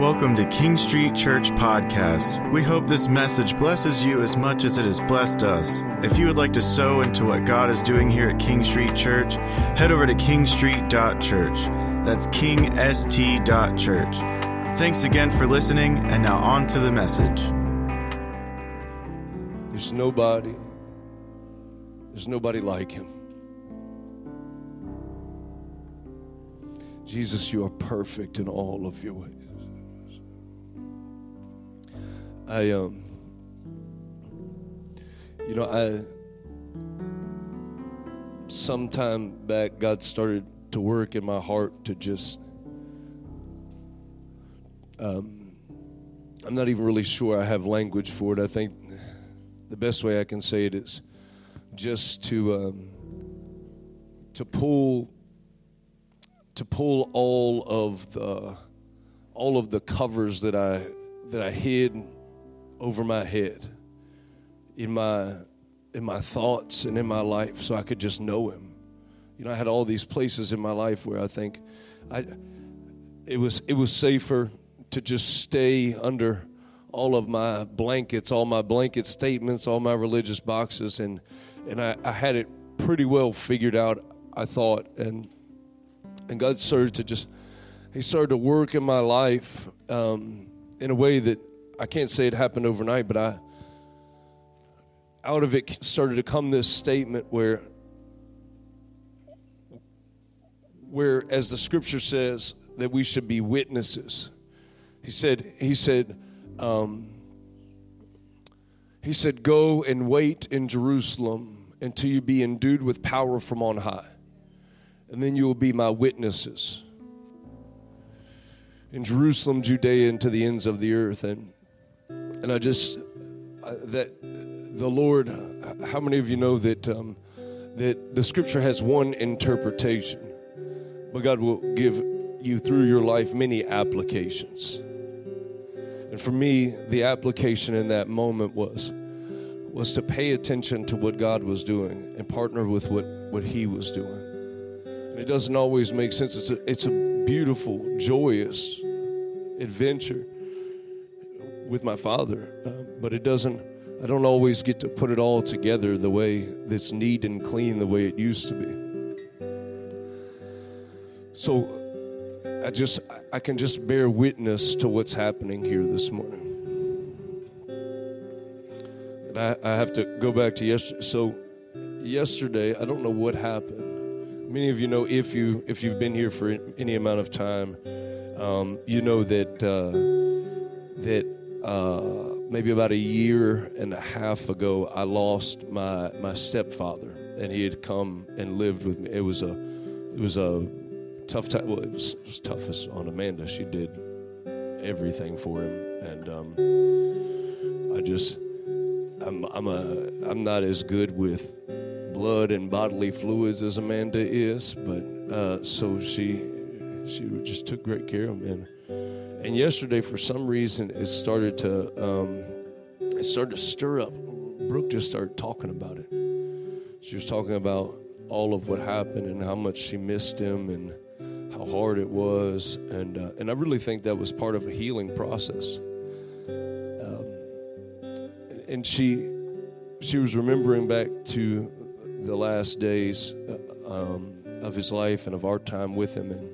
Welcome to King Street Church Podcast. We hope this message blesses you as much as it has blessed us. If you would like to sow into what God is doing here at King Street Church, head over to kingstreet.church. That's kingst.church. Thanks again for listening, and now on to the message. There's nobody, there's nobody like him. Jesus, you are perfect in all of your ways. I um you know I sometime back God started to work in my heart to just um I'm not even really sure I have language for it. I think the best way I can say it is just to um, to pull to pull all of the all of the covers that I that I hid over my head in my in my thoughts and in my life so I could just know him. You know, I had all these places in my life where I think I it was it was safer to just stay under all of my blankets, all my blanket statements, all my religious boxes and and I, I had it pretty well figured out, I thought, and and God started to just He started to work in my life um, in a way that I can't say it happened overnight, but I out of it started to come this statement where where as the scripture says that we should be witnesses. He said he said um, he said go and wait in Jerusalem until you be endued with power from on high. And then you will be my witnesses in Jerusalem, Judea, and to the ends of the earth. And and I just uh, that the Lord. How many of you know that um, that the Scripture has one interpretation, but God will give you through your life many applications. And for me, the application in that moment was was to pay attention to what God was doing and partner with what, what He was doing. And it doesn't always make sense. It's a, it's a beautiful, joyous adventure with my father, uh, but it doesn't. I don't always get to put it all together the way that's neat and clean the way it used to be. So I just I can just bear witness to what's happening here this morning. And I, I have to go back to yesterday. So yesterday, I don't know what happened. Many of you know if you if you've been here for any amount of time, um, you know that uh, that uh, maybe about a year and a half ago, I lost my my stepfather, and he had come and lived with me. It was a it was a tough time. Well, it was, it was toughest on Amanda. She did everything for him, and um, I just I'm I'm a I'm not as good with blood and bodily fluids as Amanda is, but uh, so she she just took great care of him. And, and yesterday, for some reason, it started to um, it started to stir up. Brooke just started talking about it. She was talking about all of what happened and how much she missed him and how hard it was, and uh, and I really think that was part of a healing process. Um, and she she was remembering back to the last days uh, um, of his life and of our time with him, and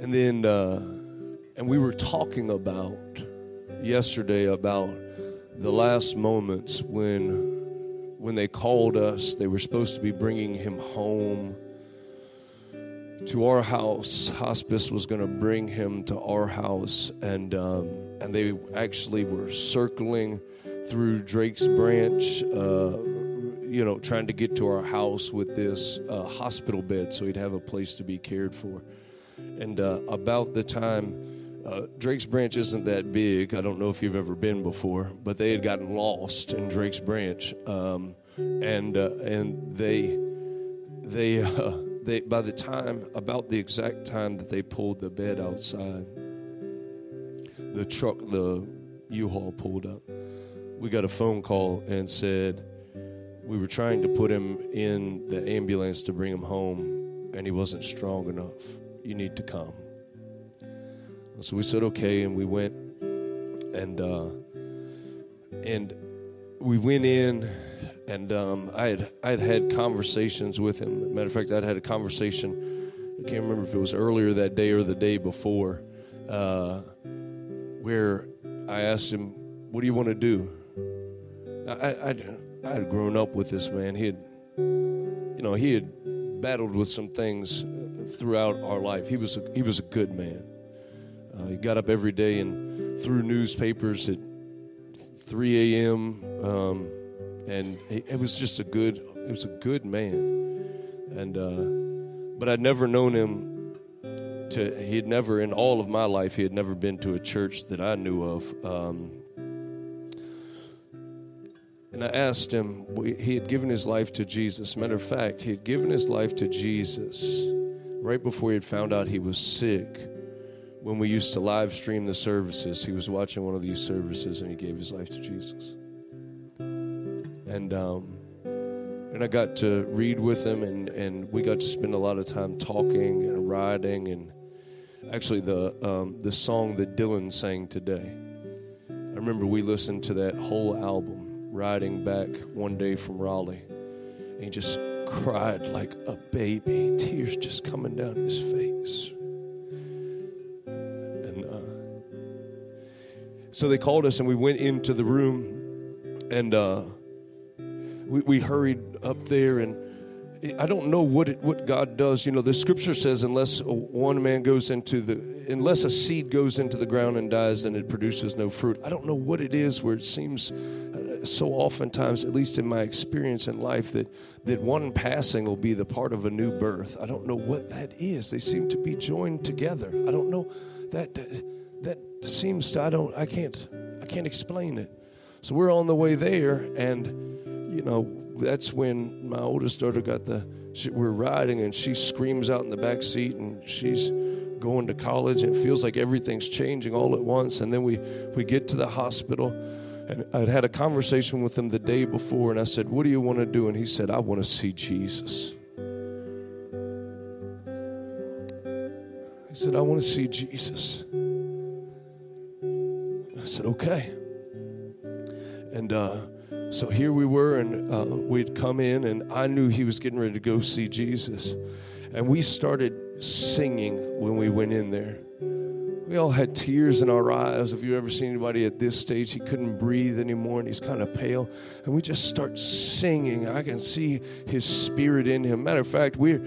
and then uh, and we were talking about yesterday about the last moments when when they called us. They were supposed to be bringing him home to our house. Hospice was going to bring him to our house. And um, and they actually were circling through drake's branch uh, you know trying to get to our house with this uh, hospital bed so he'd have a place to be cared for and uh, about the time uh, Drake's Branch isn't that big. I don't know if you've ever been before, but they had gotten lost in Drake's Branch, um, and uh, and they they uh, they by the time about the exact time that they pulled the bed outside, the truck the U-Haul pulled up. We got a phone call and said we were trying to put him in the ambulance to bring him home, and he wasn't strong enough you need to come. So we said okay, and we went, and uh, and we went in, and um, I had I had had conversations with him. Matter of fact, I'd had a conversation. I can't remember if it was earlier that day or the day before, uh, where I asked him, "What do you want to do?" I, I, I had grown up with this man. He had, you know, he had battled with some things throughout our life. He was a, he was a good man. Uh, he got up every day and threw newspapers at 3 a.m. Um, and it, it was just a good it was a good man. And uh, but I'd never known him to. He had never in all of my life he had never been to a church that I knew of. Um, and I asked him, he had given his life to Jesus. Matter of fact, he had given his life to Jesus right before he had found out he was sick. When we used to live stream the services, he was watching one of these services and he gave his life to Jesus. And um, and I got to read with him, and, and we got to spend a lot of time talking and riding. And actually, the um, the song that Dylan sang today, I remember we listened to that whole album riding back one day from Raleigh. And he just cried like a baby, tears just coming down his face. And uh, so they called us, and we went into the room, and uh, we, we hurried up there and I don't know what it, what God does. You know, the scripture says, unless one man goes into the, unless a seed goes into the ground and dies, then it produces no fruit. I don't know what it is where it seems uh, so oftentimes, at least in my experience in life, that, that one passing will be the part of a new birth. I don't know what that is. They seem to be joined together. I don't know that that seems to I don't I can't I can't explain it. So we're on the way there, and you know that's when my oldest daughter got the. She, we're riding, and she screams out in the back seat, and she's going to college, and it feels like everything's changing all at once. And then we we get to the hospital and I'd had a conversation with him the day before, and I said, What do you want to do? And he said, I want to see Jesus. He said, I want to see Jesus. I said, Okay. And uh, so here we were, and uh, we'd come in, and I knew he was getting ready to go see Jesus. And we started singing when we went in there. We all had tears in our eyes. If you ever seen anybody at this stage, he couldn't breathe anymore and he's kind of pale. And we just start singing. I can see his spirit in him. Matter of fact, we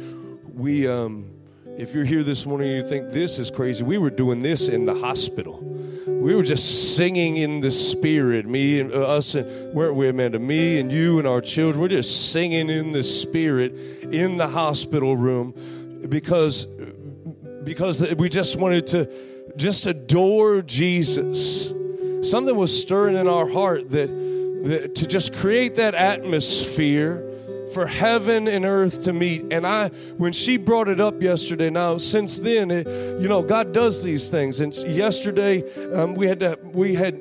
we um, if you're here this morning and you think this is crazy, we were doing this in the hospital. We were just singing in the spirit. Me and uh, us, and weren't we, Amanda? Me and you and our children. We're just singing in the spirit in the hospital room because because we just wanted to just adore Jesus. Something was stirring in our heart that, that to just create that atmosphere for heaven and earth to meet. And I, when she brought it up yesterday, now since then, it, you know, God does these things. And yesterday, um, we had to we had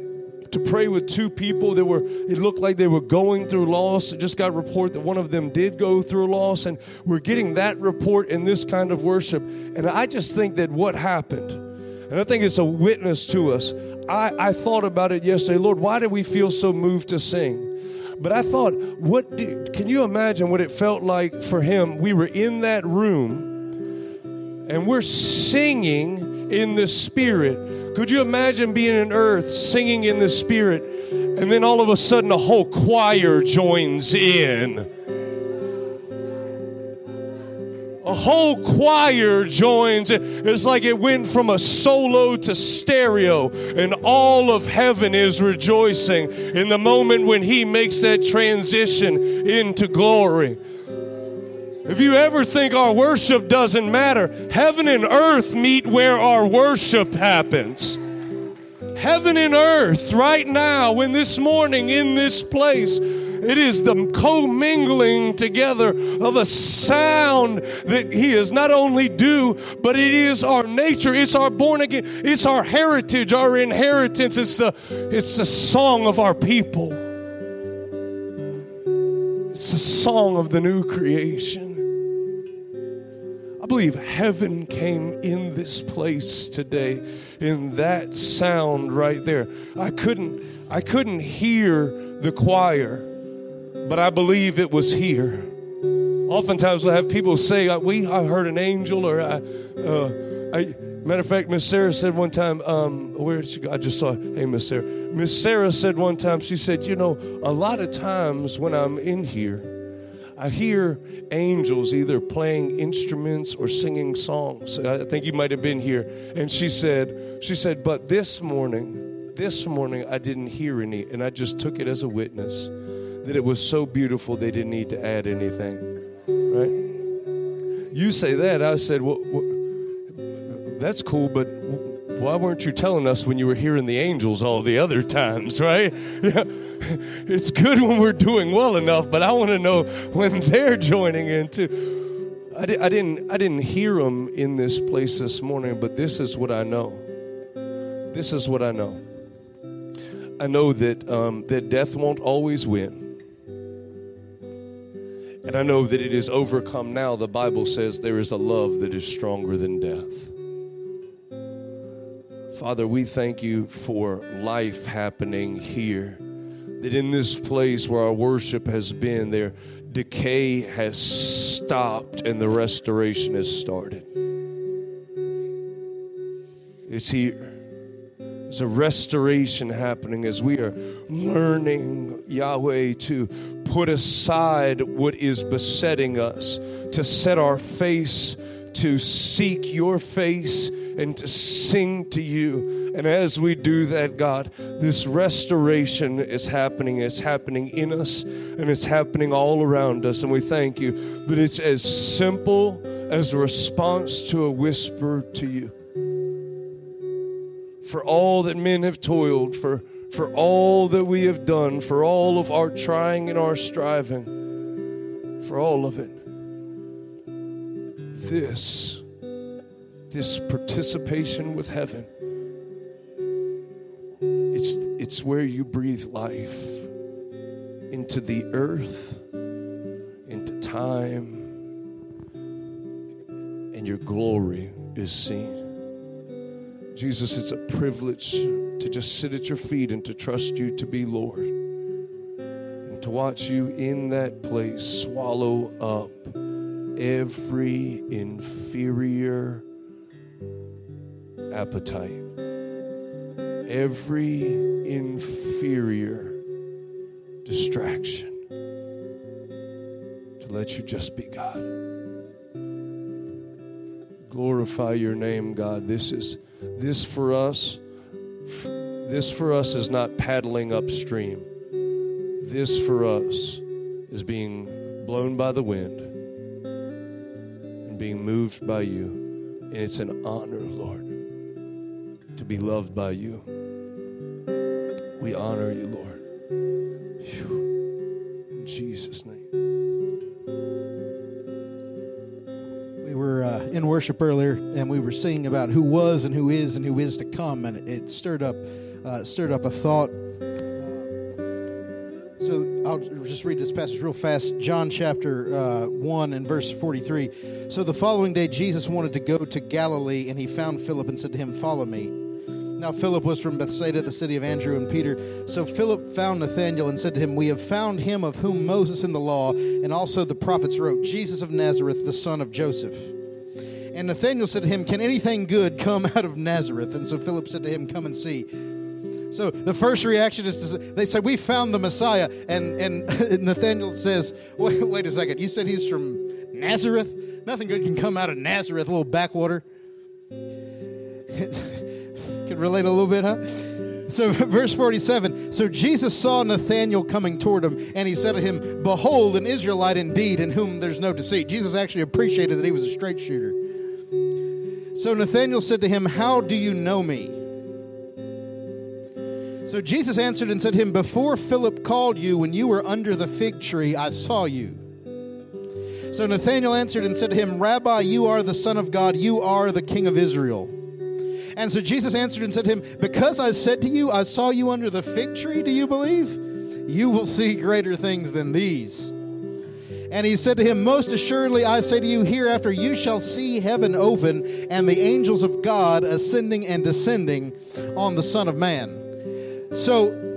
to pray with two people that were. It looked like they were going through loss. It just got a report that one of them did go through loss, and we're getting that report in this kind of worship. And I just think that what happened and I think it's a witness to us. I, I thought about it yesterday. Lord, why do we feel so moved to sing? But I thought, what do, can you imagine what it felt like for him? We were in that room and we're singing in the spirit. Could you imagine being in earth singing in the spirit and then all of a sudden a whole choir joins in? A whole choir joins. It. It's like it went from a solo to stereo, and all of heaven is rejoicing in the moment when He makes that transition into glory. If you ever think our worship doesn't matter, heaven and earth meet where our worship happens. Heaven and earth, right now, when this morning in this place, it is the commingling together of a sound that He is not only due, but it is our nature. It's our born again. It's our heritage, our inheritance. It's the, it's the song of our people. It's the song of the new creation. I believe heaven came in this place today in that sound right there. I couldn't I couldn't hear the choir, but I believe it was here. Oftentimes we'll have people say, "We I heard an angel," or I, uh, I Matter of fact, Miss Sarah said one time, um, where did she go? I just saw, hey, Miss Sarah. Miss Sarah said one time, she said, you know, a lot of times when I'm in here, I hear angels either playing instruments or singing songs. I think you might have been here. And she said, she said, but this morning, this morning I didn't hear any, and I just took it as a witness that it was so beautiful they didn't need to add anything. Right? You say that, I said, well, that's cool, but why weren't you telling us when you were hearing the angels all the other times, right? Yeah. It's good when we're doing well enough, but I want to know when they're joining in too. I, di- I, didn't, I didn't hear them in this place this morning, but this is what I know. This is what I know. I know that, um, that death won't always win. And I know that it is overcome now. The Bible says there is a love that is stronger than death. Father, we thank you for life happening here. That in this place where our worship has been, there decay has stopped and the restoration has started. It's here. There's a restoration happening as we are learning, Yahweh, to put aside what is besetting us, to set our face, to seek your face and to sing to you. And as we do that, God, this restoration is happening. It's happening in us and it's happening all around us. And we thank you that it's as simple as a response to a whisper to you. For all that men have toiled, for, for all that we have done, for all of our trying and our striving, for all of it. This this participation with heaven. It's, it's where you breathe life into the earth, into time, and your glory is seen. Jesus, it's a privilege to just sit at your feet and to trust you to be Lord. And to watch you in that place swallow up every inferior appetite, every inferior distraction, to let you just be God. Glorify your name, God. This is this for us. This for us is not paddling upstream. This for us is being blown by the wind and being moved by you. And it's an honor, Lord to be loved by you. We honor you, Lord. Whew. In Jesus' name. We were uh, in worship earlier, and we were singing about who was and who is and who is to come, and it stirred up, uh, stirred up a thought. So I'll just read this passage real fast. John chapter uh, 1 and verse 43. So the following day, Jesus wanted to go to Galilee, and he found Philip and said to him, Follow me. Now Philip was from Bethsaida, the city of Andrew and Peter. So Philip found Nathanael and said to him, We have found him of whom Moses in the law and also the prophets wrote, Jesus of Nazareth, the son of Joseph. And Nathanael said to him, Can anything good come out of Nazareth? And so Philip said to him, Come and see. So the first reaction is to, they say, We found the Messiah. And, and Nathanael says, wait, wait a second, you said he's from Nazareth? Nothing good can come out of Nazareth, a little backwater could relate a little bit, huh? So, verse 47 So Jesus saw Nathanael coming toward him, and he said to him, Behold, an Israelite indeed, in whom there's no deceit. Jesus actually appreciated that he was a straight shooter. So Nathanael said to him, How do you know me? So Jesus answered and said to him, Before Philip called you, when you were under the fig tree, I saw you. So Nathanael answered and said to him, Rabbi, you are the Son of God, you are the King of Israel. And so Jesus answered and said to him, Because I said to you, I saw you under the fig tree, do you believe? You will see greater things than these. And he said to him, Most assuredly I say to you, hereafter you shall see heaven open and the angels of God ascending and descending on the Son of Man. So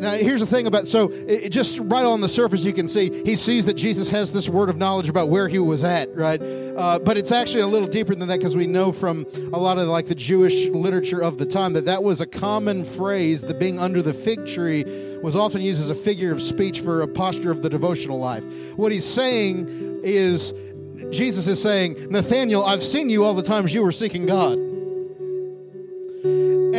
now here's the thing about so it, just right on the surface you can see he sees that jesus has this word of knowledge about where he was at right? Uh, but it's actually a little deeper than that because we know from a lot of like the jewish literature of the time that that was a common phrase the being under the fig tree was often used as a figure of speech for a posture of the devotional life. What he's saying is jesus is saying nathaniel i've seen you all the times you were seeking god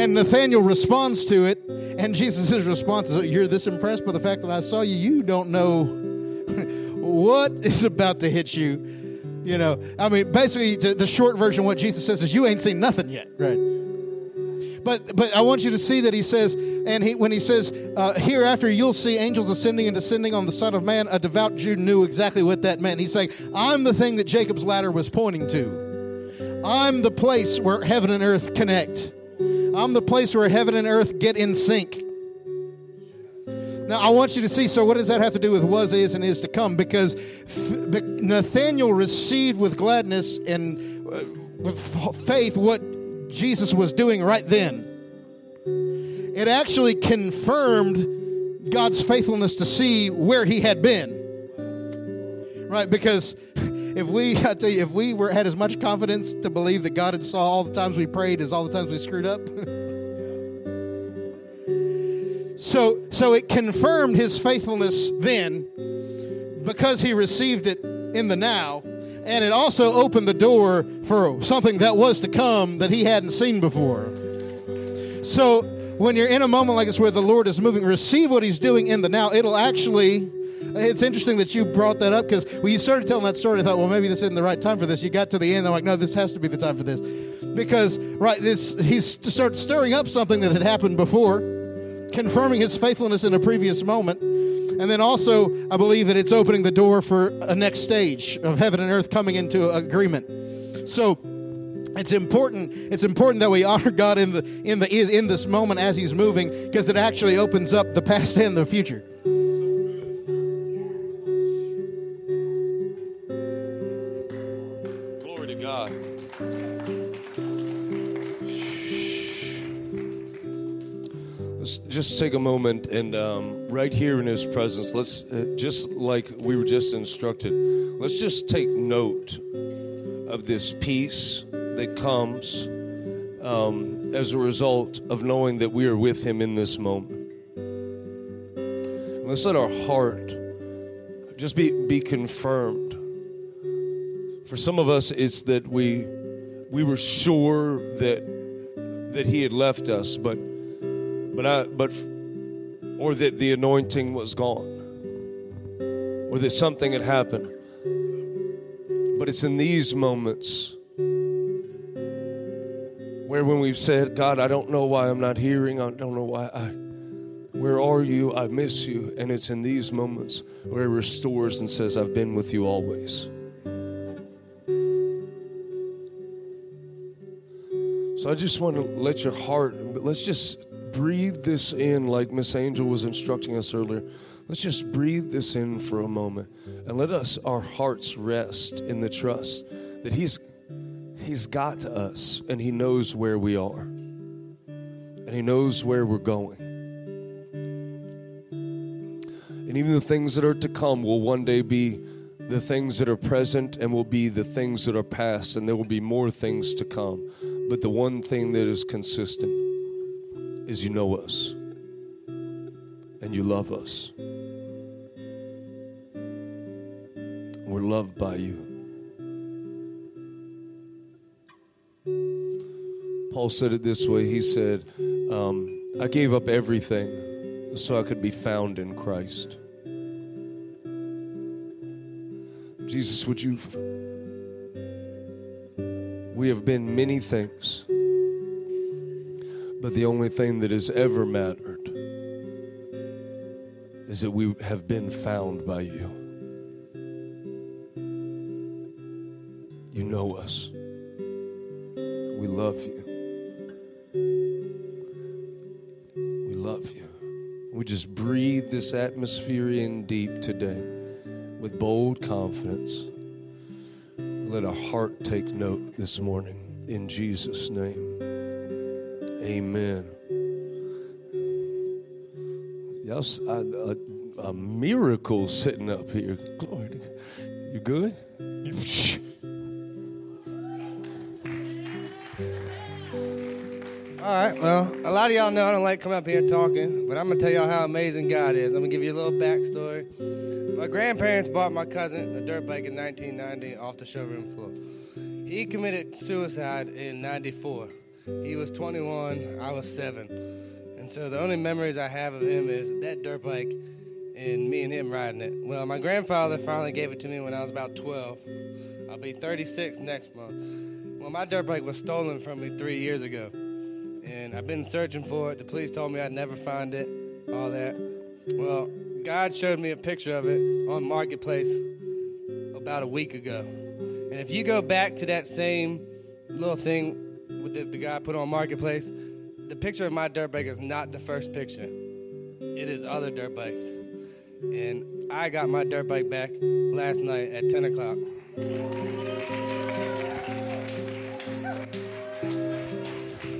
and Nathaniel responds to it, and Jesus' response is, You're this impressed by the fact that I saw you, you don't know what is about to hit you. You know, I mean, basically, the short version what Jesus says is, You ain't seen nothing yet, right? But, but I want you to see that he says, and he, when he says, uh, hereafter you'll see angels ascending and descending on the Son of Man, a devout Jew knew exactly what that meant. He's saying, I'm the thing that Jacob's ladder was pointing to. I'm the place where heaven and earth connect. I'm the place where heaven and earth get in sync. Now, I want you to see. So, what does that have to do with was, is, and is to come? Because Nathaniel received with gladness and uh, with faith what Jesus was doing right then. It actually confirmed God's faithfulness to see where he had been. Right? Because if we, I tell you, if we were had as much confidence to believe that God had saw all the times we prayed as all the times we screwed up. so, so it confirmed his faithfulness then, because he received it in the now, and it also opened the door for something that was to come that he hadn't seen before. So, when you're in a moment like this where the Lord is moving, receive what He's doing in the now. It'll actually it's interesting that you brought that up because when you started telling that story, I thought, well, maybe this isn't the right time for this. You got to the end, I'm like, no, this has to be the time for this. Because, right, this, he's started stirring up something that had happened before, confirming his faithfulness in a previous moment. And then also, I believe that it's opening the door for a next stage of heaven and earth coming into agreement. So, it's important. It's important that we honor God in the in the in this moment as He's moving, because it actually opens up the past and the future. Just take a moment and um, right here in his presence let's uh, just like we were just instructed let's just take note of this peace that comes um, as a result of knowing that we are with him in this moment. Let's let our heart just be be confirmed. For some of us it's that we we were sure that that he had left us but but I, but, or that the anointing was gone, or that something had happened. But it's in these moments where, when we've said, God, I don't know why I'm not hearing, I don't know why I, where are you? I miss you. And it's in these moments where He restores and says, I've been with you always. So I just want to let your heart, let's just breathe this in like Miss Angel was instructing us earlier. Let's just breathe this in for a moment and let us our hearts rest in the trust that he's he's got to us and he knows where we are. And he knows where we're going. And even the things that are to come will one day be the things that are present and will be the things that are past and there will be more things to come. But the one thing that is consistent is you know us and you love us. We're loved by you. Paul said it this way He said, um, I gave up everything so I could be found in Christ. Jesus, would you? We have been many things. But the only thing that has ever mattered is that we have been found by you. You know us. We love you. We love you. We just breathe this atmosphere in deep today with bold confidence. Let our heart take note this morning in Jesus' name. Amen. Yes, a, miracle sitting up here. Glory to God. You good? All right, well, a lot of y'all know I don't like coming up here talking, but I'm gonna tell y'all how amazing God is. I'm gonna give you a little backstory. My grandparents bought my cousin a dirt bike in 1990 off the showroom floor. He committed suicide in 94. He was 21, I was seven. And so the only memories I have of him is that dirt bike and me and him riding it. Well, my grandfather finally gave it to me when I was about 12. I'll be 36 next month. Well, my dirt bike was stolen from me three years ago and I've been searching for it. The police told me I'd never find it, all that. Well, God showed me a picture of it on Marketplace about a week ago. And if you go back to that same little thing with the, the guy put on Marketplace, the picture of my dirt bike is not the first picture. It is other dirt bikes. And I got my dirt bike back last night at 10 o'clock.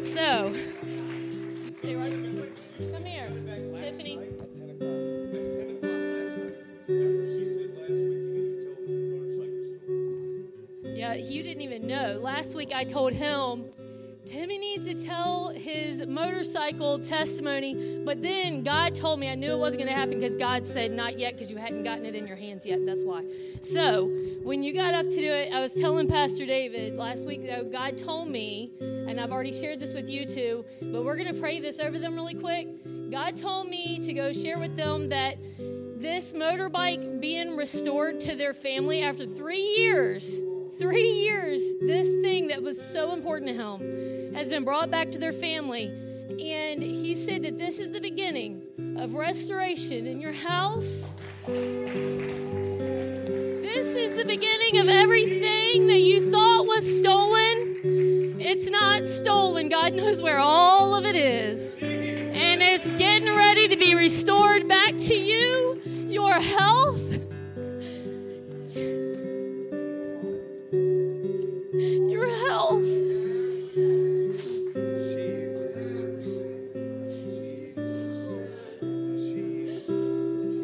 So. Come here, Tiffany. Yeah, you didn't even know. Last week I told him Timmy needs to tell his motorcycle testimony, but then God told me I knew it wasn't going to happen because God said not yet because you hadn't gotten it in your hands yet. That's why. So when you got up to do it, I was telling Pastor David last week though God told me, and I've already shared this with you too, but we're going to pray this over them really quick. God told me to go share with them that this motorbike being restored to their family after three years three years, this thing that was so important to him has been brought back to their family. And he said that this is the beginning of restoration in your house. This is the beginning of everything that you thought was stolen. It's not stolen. God knows where all of it is. And it's getting ready to be restored back to you, your health your health.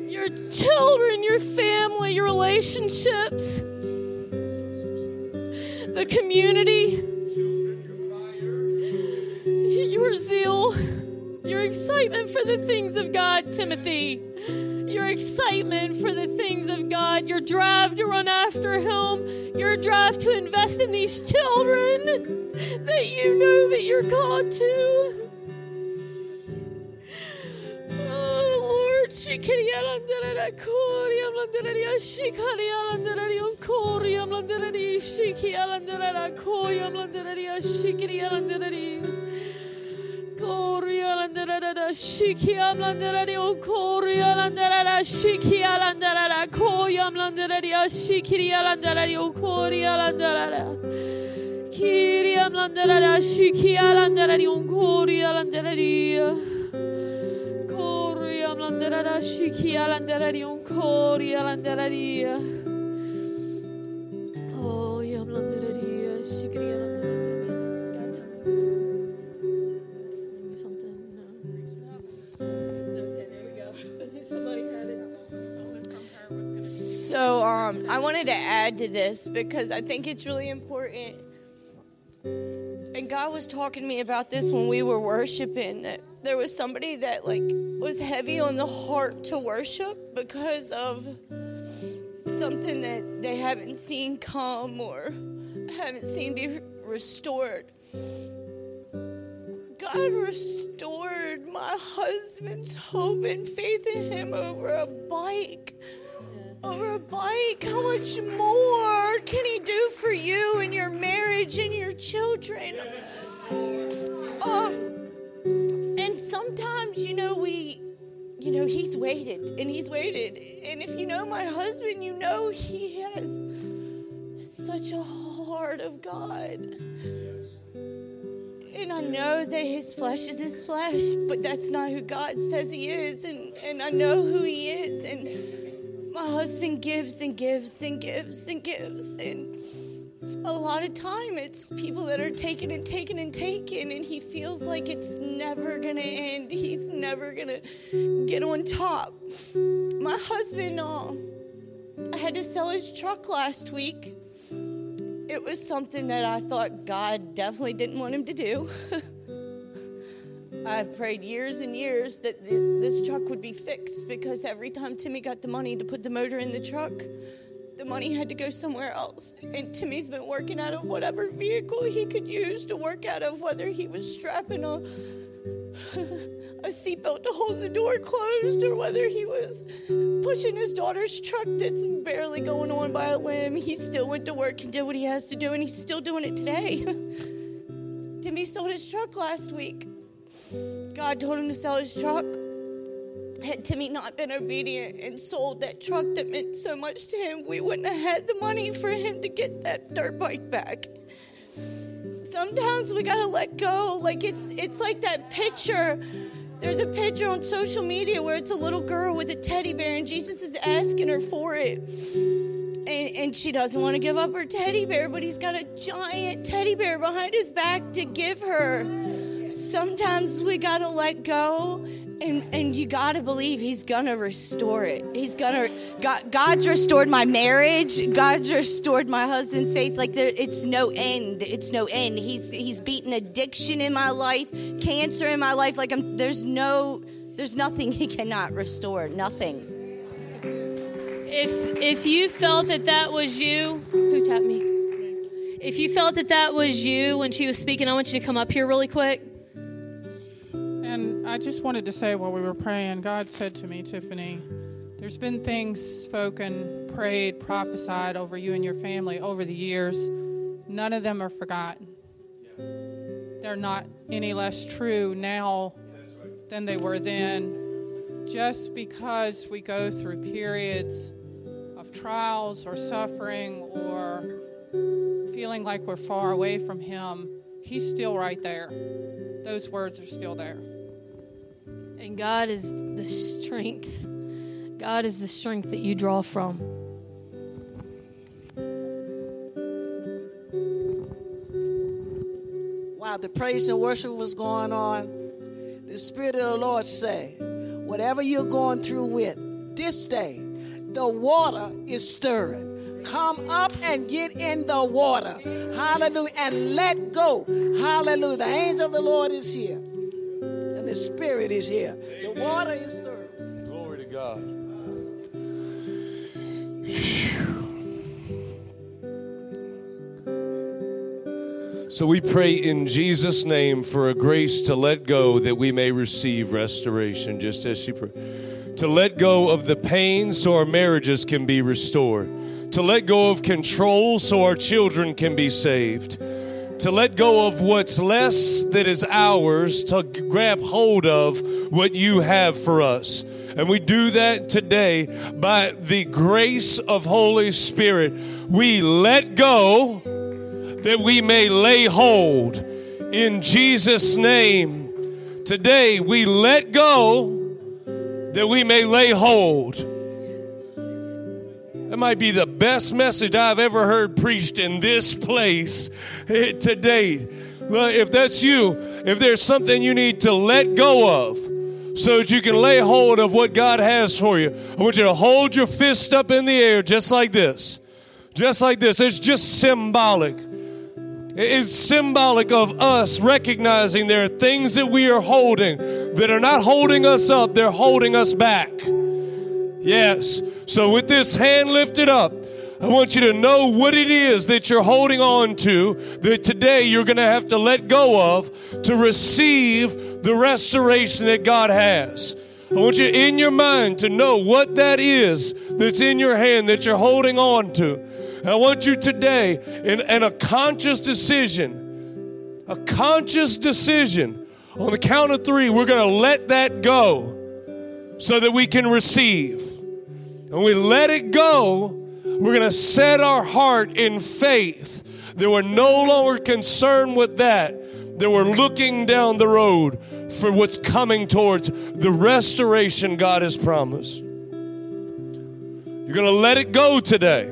Your children, your family, your relationships, the community, your zeal, your excitement for the things of God, Timothy your excitement for the things of God, your drive to run after Him, your drive to invest in these children that you know that you're called to. Oh Koria shikia landarari o koria landarara shikia landarara koyam landarari a shikiria landarari o koria landarara kiriam landarara shikia landarari o koria landarari koria landarara shikia landarari o koria I wanted to add to this because I think it's really important. And God was talking to me about this when we were worshiping that there was somebody that like was heavy on the heart to worship because of something that they haven't seen come or haven't seen be restored. God restored my husband's hope and faith in him over a bike. Over a bike. How much more can he do for you and your marriage and your children? Um, and sometimes, you know, we, you know, he's waited and he's waited. And if you know my husband, you know he has such a heart of God. And I know that his flesh is his flesh, but that's not who God says he is. And, and I know who he is. And my husband gives and gives and gives and gives and a lot of time it's people that are taking and taking and taking and he feels like it's never gonna end. He's never gonna get on top. My husband uh, i had to sell his truck last week. It was something that i thought god definitely didn't want him to do I prayed years and years that th- this truck would be fixed because every time Timmy got the money to put the motor in the truck, the money had to go somewhere else. And Timmy's been working out of whatever vehicle he could use to work out of, whether he was strapping a a seatbelt to hold the door closed or whether he was pushing his daughter's truck that's barely going on by a limb. He still went to work and did what he has to do, and he's still doing it today. Timmy sold his truck last week. God told him to sell his truck. Had Timmy not been obedient and sold that truck that meant so much to him, we wouldn't have had the money for him to get that dirt bike back. Sometimes we gotta let go. Like it's it's like that picture. There's a picture on social media where it's a little girl with a teddy bear and Jesus is asking her for it. And, and she doesn't want to give up her teddy bear, but he's got a giant teddy bear behind his back to give her sometimes we gotta let go and, and you gotta believe he's gonna restore it. He's gonna God, god's restored my marriage. God's restored my husband's faith. Like there, it's no end. It's no end. He's he's beaten addiction in my life cancer in my life. Like I'm, there's no there's nothing he cannot restore. Nothing. If if you felt that that was you, who tapped me? If you felt that that was you when she was speaking, I want you to come up here really quick. And I just wanted to say while we were praying, God said to me, Tiffany, there's been things spoken, prayed, prophesied over you and your family over the years. None of them are forgotten. They're not any less true now than they were then. Just because we go through periods of trials or suffering or feeling like we're far away from Him, He's still right there. Those words are still there. And God is the strength. God is the strength that you draw from. While the praise and worship was going on, the Spirit of the Lord said, Whatever you're going through with this day, the water is stirring. Come up and get in the water. Hallelujah. And let go. Hallelujah. The angel of the Lord is here. And the Spirit is here. The water is stirring. Glory to God. So we pray in Jesus' name for a grace to let go that we may receive restoration, just as she prayed. To let go of the pain so our marriages can be restored. To let go of control so our children can be saved. To let go of what's less that is ours, to grab hold of what you have for us. And we do that today by the grace of Holy Spirit. We let go that we may lay hold in Jesus' name. Today we let go that we may lay hold. That might be the best message I've ever heard preached in this place eh, to date. If that's you, if there's something you need to let go of so that you can lay hold of what God has for you, I want you to hold your fist up in the air just like this. Just like this. It's just symbolic. It is symbolic of us recognizing there are things that we are holding that are not holding us up, they're holding us back. Yes. So, with this hand lifted up, I want you to know what it is that you're holding on to that today you're going to have to let go of to receive the restoration that God has. I want you in your mind to know what that is that's in your hand that you're holding on to. I want you today, in, in a conscious decision, a conscious decision, on the count of three, we're going to let that go so that we can receive. And we let it go, we're going to set our heart in faith that we're no longer concerned with that, that we're looking down the road for what's coming towards the restoration God has promised. You're going to let it go today.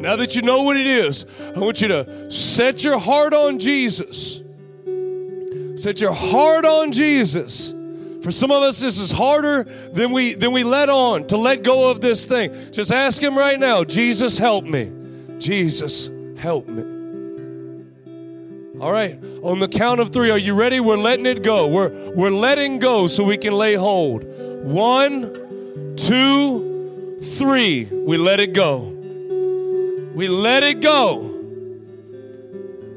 Now that you know what it is, I want you to set your heart on Jesus. Set your heart on Jesus. For some of us, this is harder than we than we let on to let go of this thing. Just ask him right now, Jesus, help me. Jesus, help me. All right, on the count of three, are you ready? We're letting it go. We're we're letting go so we can lay hold. One, two, three. We let it go. We let it go.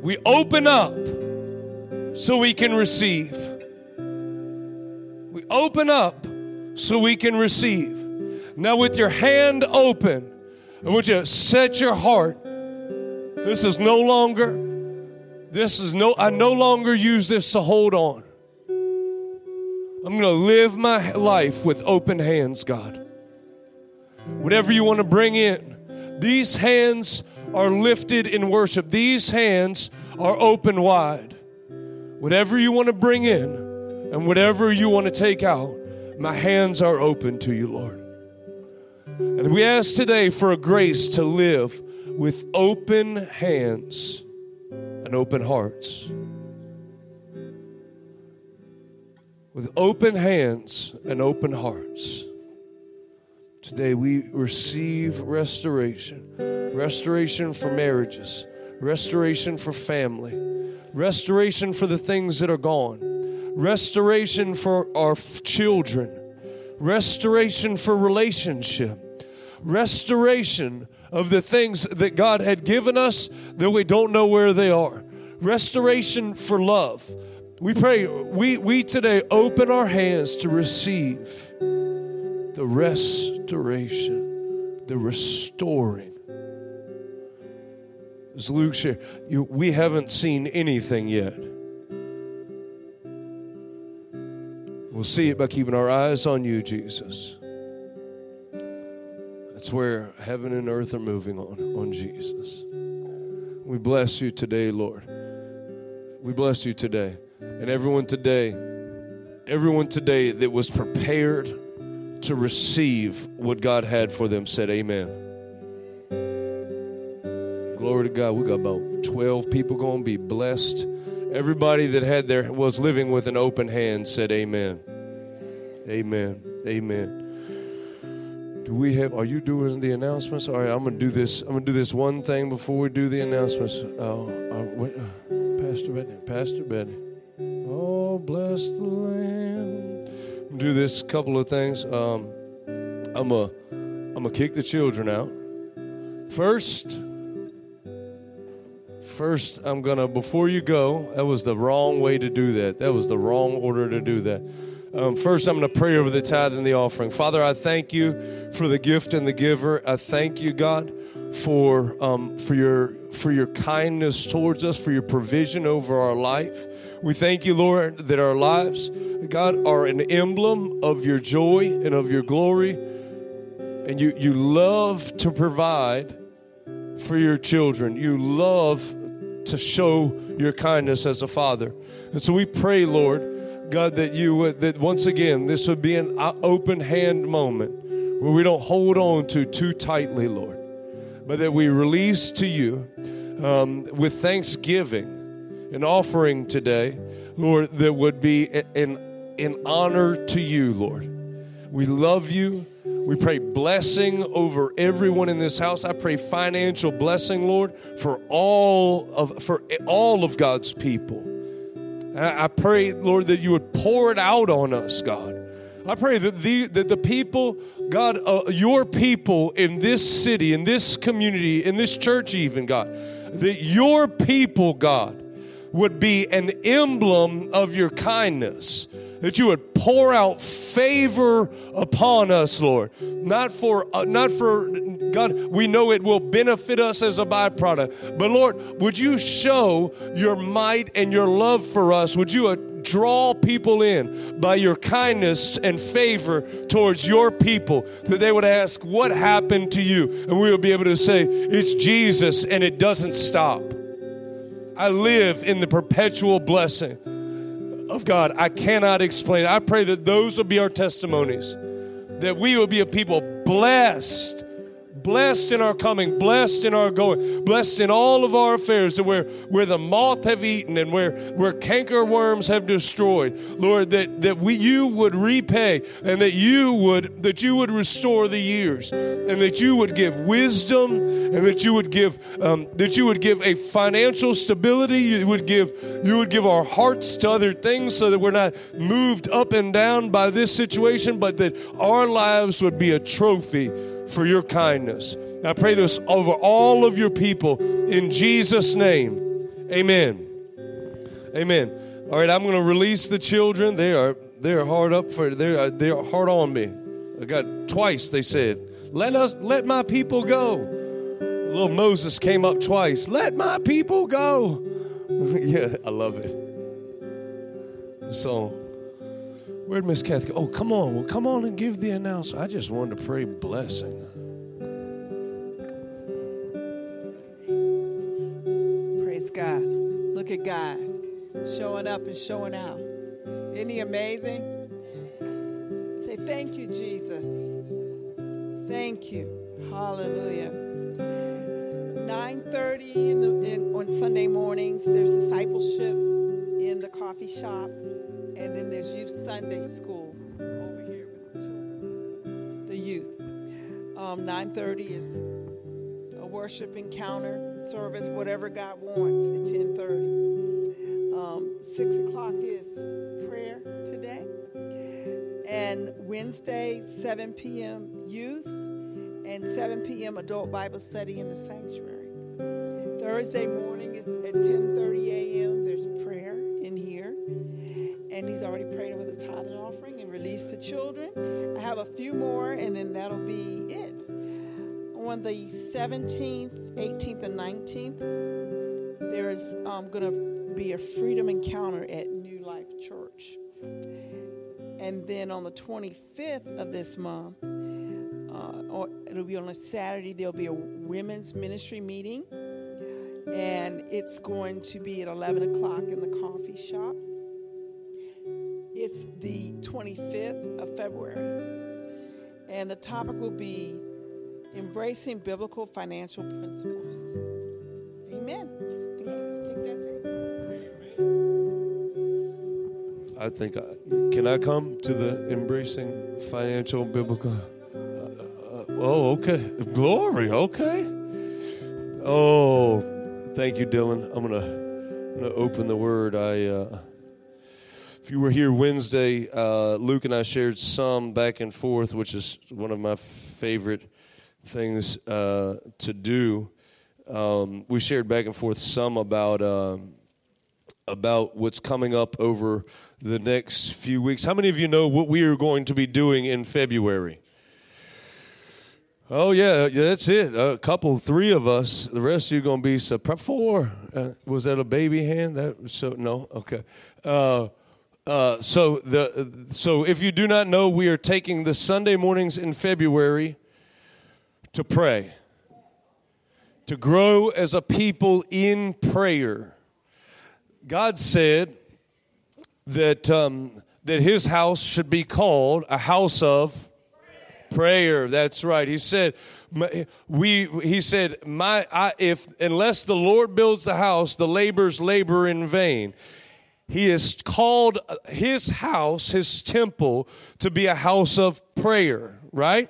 We open up so we can receive. Open up so we can receive. Now, with your hand open, I want you to set your heart. This is no longer, this is no, I no longer use this to hold on. I'm going to live my life with open hands, God. Whatever you want to bring in, these hands are lifted in worship. These hands are open wide. Whatever you want to bring in and whatever you want to take out, my hands are open to you, Lord. And we ask today for a grace to live with open hands and open hearts. With open hands and open hearts. Today we receive restoration restoration for marriages, restoration for family, restoration for the things that are gone, restoration for our children, restoration for relationship, restoration of the things that God had given us that we don't know where they are, restoration for love. We pray, we, we today open our hands to receive the restoration, the restoring. As Luke shared, you, we haven't seen anything yet. We'll see it by keeping our eyes on you, Jesus. That's where heaven and earth are moving on, on Jesus. We bless you today, Lord. We bless you today. And everyone today, everyone today that was prepared to receive what God had for them said, Amen. Glory to God. We got about 12 people going to be blessed. Everybody that had their was living with an open hand said amen. Amen. Amen. Do we have are you doing the announcements? All right, I'm going to do this. I'm going to do this one thing before we do the announcements. Uh, uh, wait, uh, Pastor Betty. Pastor Betty. Oh, bless the Lamb. Do this couple of things. Um, I'm a I'm gonna kick the children out. First, First, I'm going to, before you go, that was the wrong way to do that. That was the wrong order to do that. Um, first, I'm going to pray over the tithe and the offering. Father, I thank you for the gift and the giver. I thank you, God, for, um, for, your, for your kindness towards us, for your provision over our life. We thank you, Lord, that our lives, God, are an emblem of your joy and of your glory. And you, you love to provide for your children. You love to show your kindness as a father. And so we pray, Lord, God, that you would, that once again, this would be an open hand moment where we don't hold on to too tightly, Lord, but that we release to you um, with thanksgiving an offering today, Lord, that would be in, in honor to you, Lord. We love you. We pray blessing over everyone in this house. I pray financial blessing, Lord, for all of for all of God's people. I pray, Lord, that you would pour it out on us, God. I pray that the that the people, God, uh, your people in this city, in this community, in this church, even God, that your people, God, would be an emblem of your kindness that you would pour out favor upon us, Lord. Not for, uh, not for God, we know it will benefit us as a byproduct. But Lord, would you show your might and your love for us? Would you uh, draw people in by your kindness and favor towards your people that they would ask, What happened to you? And we would be able to say, It's Jesus and it doesn't stop. I live in the perpetual blessing of God. I cannot explain. I pray that those will be our testimonies, that we will be a people blessed blessed in our coming, blessed in our going, blessed in all of our affairs, and where, where the moth have eaten and where, where canker worms have destroyed. Lord, that, that we you would repay and that you would that you would restore the years and that you would give wisdom and that you would give um, that you would give a financial stability. You would give you would give our hearts to other things so that we're not moved up and down by this situation, but that our lives would be a trophy for your kindness. I pray this over all of your people in Jesus' name. Amen. Amen. All right, I'm going to release the children. They are they are hard up for they're uh, they're hard on me. I got twice they said, "Let us let my people go." Little Moses came up twice. Let my people go. yeah, I love it. So Where'd Miss Kathy go? Oh, come on. Well, come on and give the announcement. I just wanted to pray blessing. Praise God. Look at God showing up and showing out. Isn't he amazing? Say, Thank you, Jesus. Thank you. Hallelujah. 9:30 in the in, on Sunday mornings, there's discipleship in the coffee shop. And then there's Youth Sunday School over here with the children, the youth. Um, 9.30 is a worship encounter service, whatever God wants at 10.30. Um, 6 o'clock is prayer today. And Wednesday, 7 p.m. youth and 7 p.m. adult Bible study in the sanctuary. Thursday morning is at 10.30 a.m. There's prayer On the 17th, 18th, and 19th, there's um, going to be a freedom encounter at New Life Church. And then on the 25th of this month, uh, or it'll be on a Saturday, there'll be a women's ministry meeting. And it's going to be at 11 o'clock in the coffee shop. It's the 25th of February. And the topic will be embracing biblical financial principles. Amen. I think, I think that's it. I think I, can I come to the embracing financial biblical? Uh, uh, oh, okay. Glory. Okay. Oh, thank you, Dylan. I'm gonna, I'm gonna open the word. I. Uh, if you were here Wednesday, uh, Luke and I shared some back and forth, which is one of my favorite things uh, to do. Um, we shared back and forth some about um, about what's coming up over the next few weeks. How many of you know what we are going to be doing in February? Oh yeah, yeah, that's it. A couple, three of us. The rest of you are going to be so four. Uh, was that a baby hand? That so no. Okay. Uh, uh, so the so if you do not know, we are taking the Sunday mornings in February to pray, to grow as a people in prayer. God said that um, that His house should be called a house of prayer. That's right. He said, "We." He said, "My, I, if unless the Lord builds the house, the laborers labor in vain." He has called his house, his temple, to be a house of prayer, right?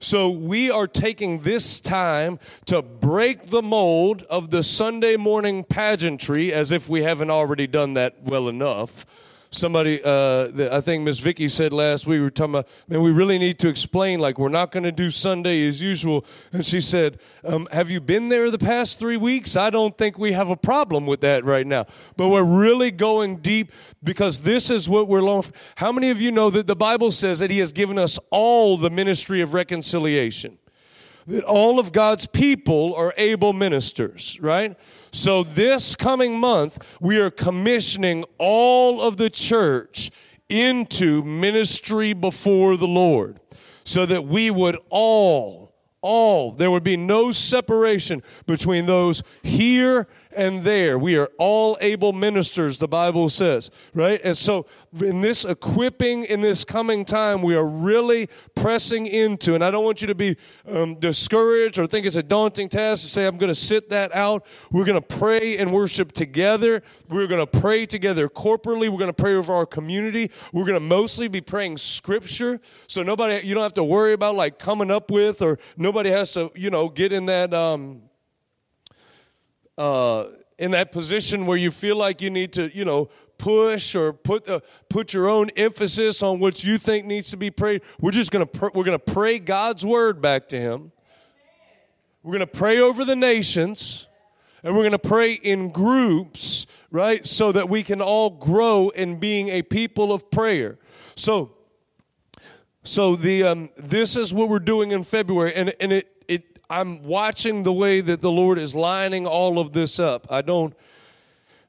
So we are taking this time to break the mold of the Sunday morning pageantry as if we haven't already done that well enough somebody uh, i think miss vicky said last week we were talking about man we really need to explain like we're not going to do sunday as usual. And she said um, have you been there the past three weeks? I don't think we have a problem with that right now. But we're really going deep because this is what we're long for. how many of you know that the bible says that he has given us all the ministry of reconciliation that all of God's people are able ministers, right? So this coming month, we are commissioning all of the church into ministry before the Lord so that we would all, all, there would be no separation between those here and there. We are all able ministers, the Bible says, right? And so, in this equipping, in this coming time, we are really pressing into, and I don't want you to be um, discouraged or think it's a daunting task to say, I'm going to sit that out. We're going to pray and worship together. We're going to pray together corporately. We're going to pray over our community. We're going to mostly be praying scripture. So, nobody, you don't have to worry about like coming up with, or nobody has to, you know, get in that. Um, uh, in that position where you feel like you need to, you know, push or put uh, put your own emphasis on what you think needs to be prayed. We're just gonna pr- we're gonna pray God's word back to Him. We're gonna pray over the nations, and we're gonna pray in groups, right, so that we can all grow in being a people of prayer. So. So the um, this is what we're doing in February, and and it I'm watching the way that the Lord is lining all of this up. I don't,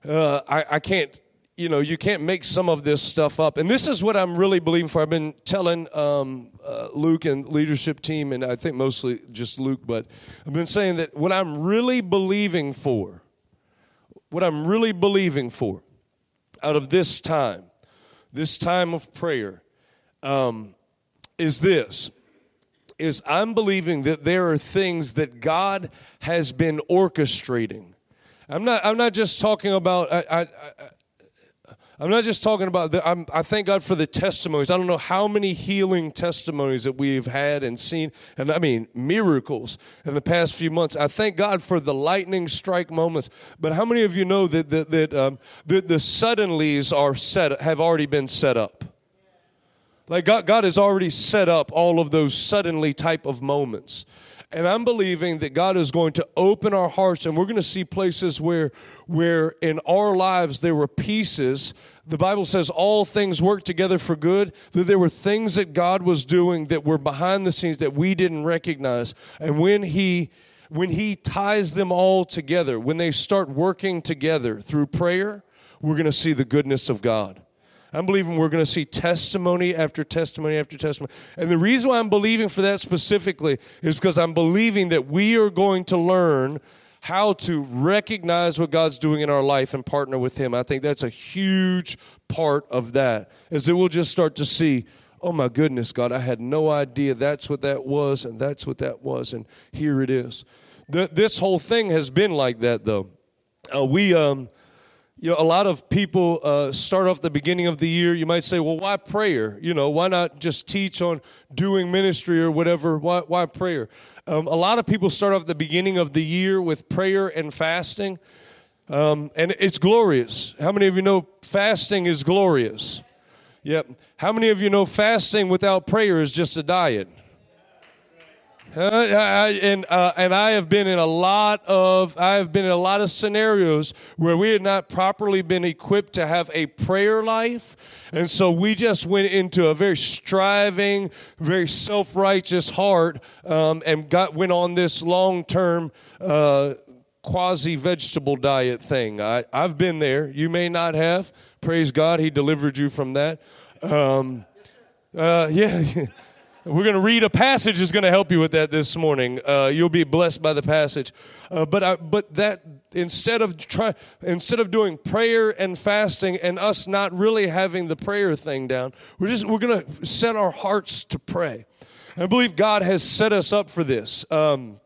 uh, I I can't, you know, you can't make some of this stuff up. And this is what I'm really believing for. I've been telling um, uh, Luke and leadership team, and I think mostly just Luke, but I've been saying that what I'm really believing for, what I'm really believing for, out of this time, this time of prayer. Um, is this is I'm believing that there are things that God has been orchestrating. I'm not I'm not just talking about I, I'm not just talking about the, I thank God for the testimonies. I don't know how many healing testimonies that we've had and seen, and I mean miracles in the past few months. I thank God for the lightning strike moments. But how many of you know that that, that um, the, the suddenlies are set have already been set up? Like God, God has already set up all of those suddenly type of moments. And I'm believing that God is going to open our hearts and we're going to see places where where in our lives there were pieces. The Bible says all things work together for good, that there were things that God was doing that were behind the scenes that we didn't recognize. And when he when he ties them all together, when they start working together through prayer, we're going to see the goodness of God. I'm believing we're going to see testimony after testimony after testimony. And the reason why I'm believing for that specifically is because I'm believing that we are going to learn how to recognize what God's doing in our life and partner with Him. I think that's a huge part of that, is that we'll just start to see, oh my goodness, God, I had no idea that's what that was, and that's what that was, and here it is. The, this whole thing has been like that, though. Uh, we, um, you know, a lot of people uh, start off the beginning of the year. You might say, well, why prayer? You know, why not just teach on doing ministry or whatever? Why, why prayer? Um, a lot of people start off the beginning of the year with prayer and fasting, um, and it's glorious. How many of you know fasting is glorious? Yep. How many of you know fasting without prayer is just a diet? Uh, and uh, and I have been in a lot of I have been in a lot of scenarios where we had not properly been equipped to have a prayer life, and so we just went into a very striving, very self righteous heart, um, and got went on this long term. Uh, quasi vegetable diet thing. I, I've been there. You may not have. Praise God, He delivered you from that. Um, uh, yeah. We're going to read a passage is going to help you with that this morning. Uh, you'll be blessed by the passage. Uh, but I, but that instead of try instead of doing prayer and fasting and us not really having the prayer thing down, we're just we're going to set our hearts to pray. I believe God has set us up for this. Um,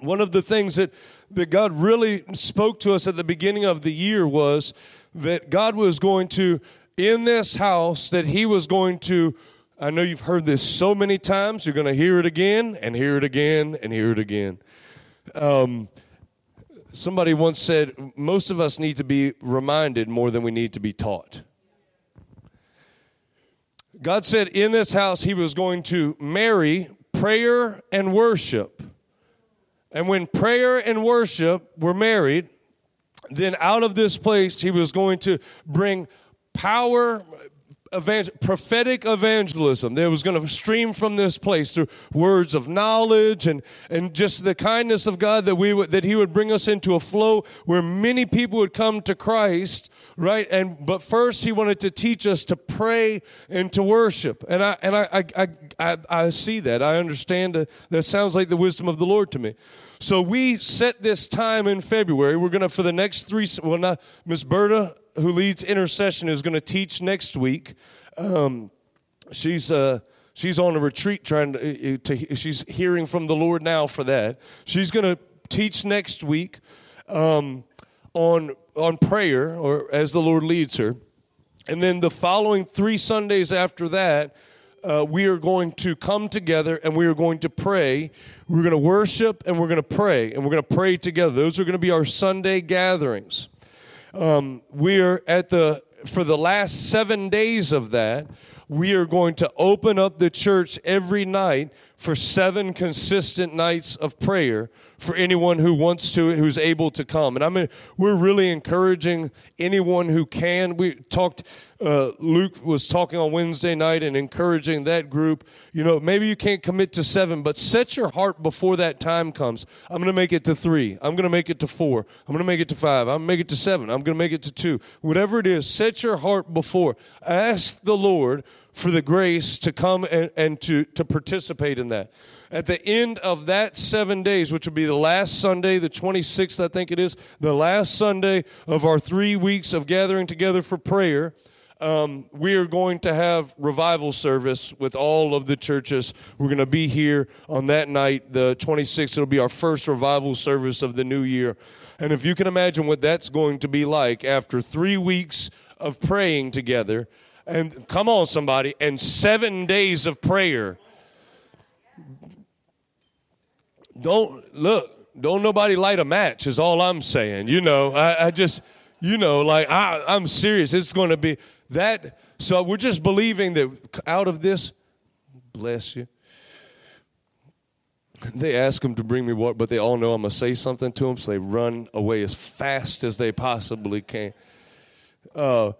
one of the things that that God really spoke to us at the beginning of the year was that God was going to in this house that He was going to I know you've heard this so many times. You're going to hear it again and hear it again and hear it again. Um, somebody once said, most of us need to be reminded more than we need to be taught. God said in this house he was going to marry prayer and worship. And when prayer and worship were married, then out of this place he was going to bring power, evangel- prophetic evangelism that was going to stream from this place through words of knowledge and, and just the kindness of God that we would, that He would bring us into a flow where many people would come to Christ right? And but first he wanted to teach us to pray and to worship. And I and I I I, I, I see that. I understand that. That sounds like the wisdom of the Lord to me. So we set this time in February. We're gonna for the next three. Well, not Miss Berta, who leads intercession, is going to teach next week. Um, she's uh she's on a retreat trying to, uh, to she's hearing from the Lord now for that. She's going to teach next week um, on on prayer or as the Lord leads her. And then the following 3 Sundays after that, uh, we are going to come together and we are going to pray. We're going to worship and we're going to pray and we're going to pray together. Those are going to be our Sunday gatherings. Um, we are at the for the last seven days of that we are going to open up the church every night for seven consistent nights of prayer for anyone who wants to, who's able to come. And I mean, we're really encouraging anyone who can. We talked, uh, Luke was talking on Wednesday night and encouraging that group. You know, maybe you can't commit to seven, but set your heart before that time comes. I'm going to make it to three. I'm going to make it to four. I'm going to make it to five. I'm going to make it to seven. I'm going to make it to two. Whatever it is, set your heart before. Ask the Lord for the grace to come and, and to, to participate in that. At the end of that seven days, which will be the last Sunday, the 26th, I think it is, the last Sunday of our three weeks of gathering together for prayer, um, we are going to have revival service with all of the churches. We're going to be here on that night, the 26th. It'll be our first revival service of the new year. And if you can imagine what that's going to be like after three weeks of praying together, and come on, somebody, and seven days of prayer. Don't look, don't nobody light a match, is all I'm saying. You know, I, I just, you know, like I, I'm serious. It's going to be that. So we're just believing that out of this, bless you. They ask them to bring me water, but they all know I'm going to say something to them, so they run away as fast as they possibly can. Uh,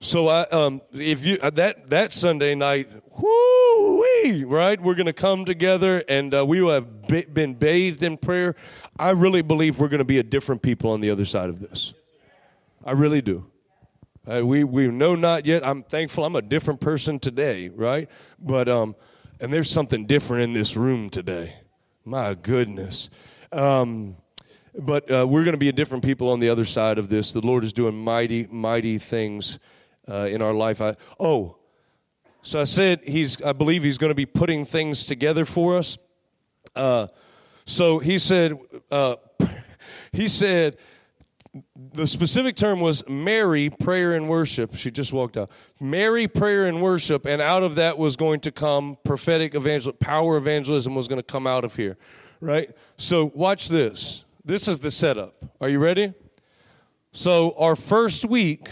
so I, um, if you uh, that that Sunday night, whoo right? We're going to come together and uh, we will have be, been bathed in prayer. I really believe we're going to be a different people on the other side of this. I really do. Uh, we we know not yet. I'm thankful. I'm a different person today, right? But um, and there's something different in this room today. My goodness. Um, but uh, we're going to be a different people on the other side of this. The Lord is doing mighty, mighty things uh, in our life. I, oh, so I said he's. I believe he's going to be putting things together for us. Uh, so he said. Uh, he said. The specific term was Mary, prayer and worship. She just walked out. Mary, prayer and worship, and out of that was going to come prophetic evangelism, power evangelism was going to come out of here, right? So watch this. This is the setup. Are you ready? So our first week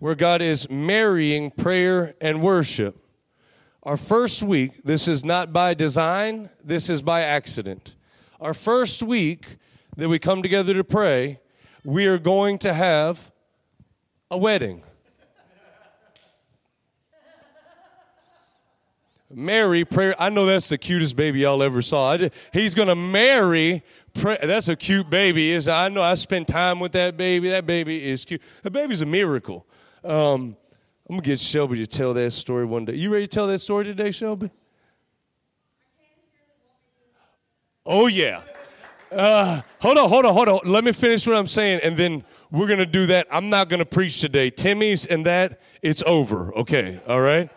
where God is marrying prayer and worship. Our first week, this is not by design, this is by accident. Our first week that we come together to pray, we are going to have a wedding. Mary, prayer. I know that's the cutest baby y'all ever saw. Just, he's going to marry. Pray, that's a cute baby. Is I know I spent time with that baby. That baby is cute. The baby's a miracle. Um, I'm gonna get Shelby to tell that story one day. You ready to tell that story today, Shelby? Oh yeah. Uh, hold on, hold on, hold on. Let me finish what I'm saying, and then we're gonna do that. I'm not gonna preach today. Timmy's and that it's over. Okay, all right.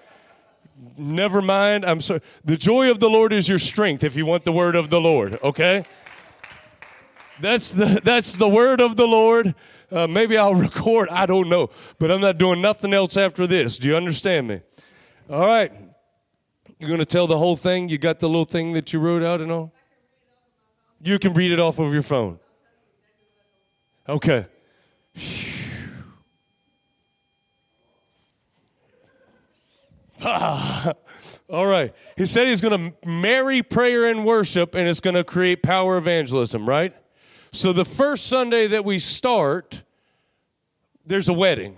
Never mind. I'm sorry. The joy of the Lord is your strength. If you want the word of the Lord, okay. That's the that's the word of the Lord. Uh, maybe I'll record. I don't know. But I'm not doing nothing else after this. Do you understand me? All right. You're going to tell the whole thing? You got the little thing that you wrote out and all? You can read it off of your phone. Okay. all right. He said he's going to marry prayer and worship, and it's going to create power evangelism, right? So the first Sunday that we start, there's a wedding.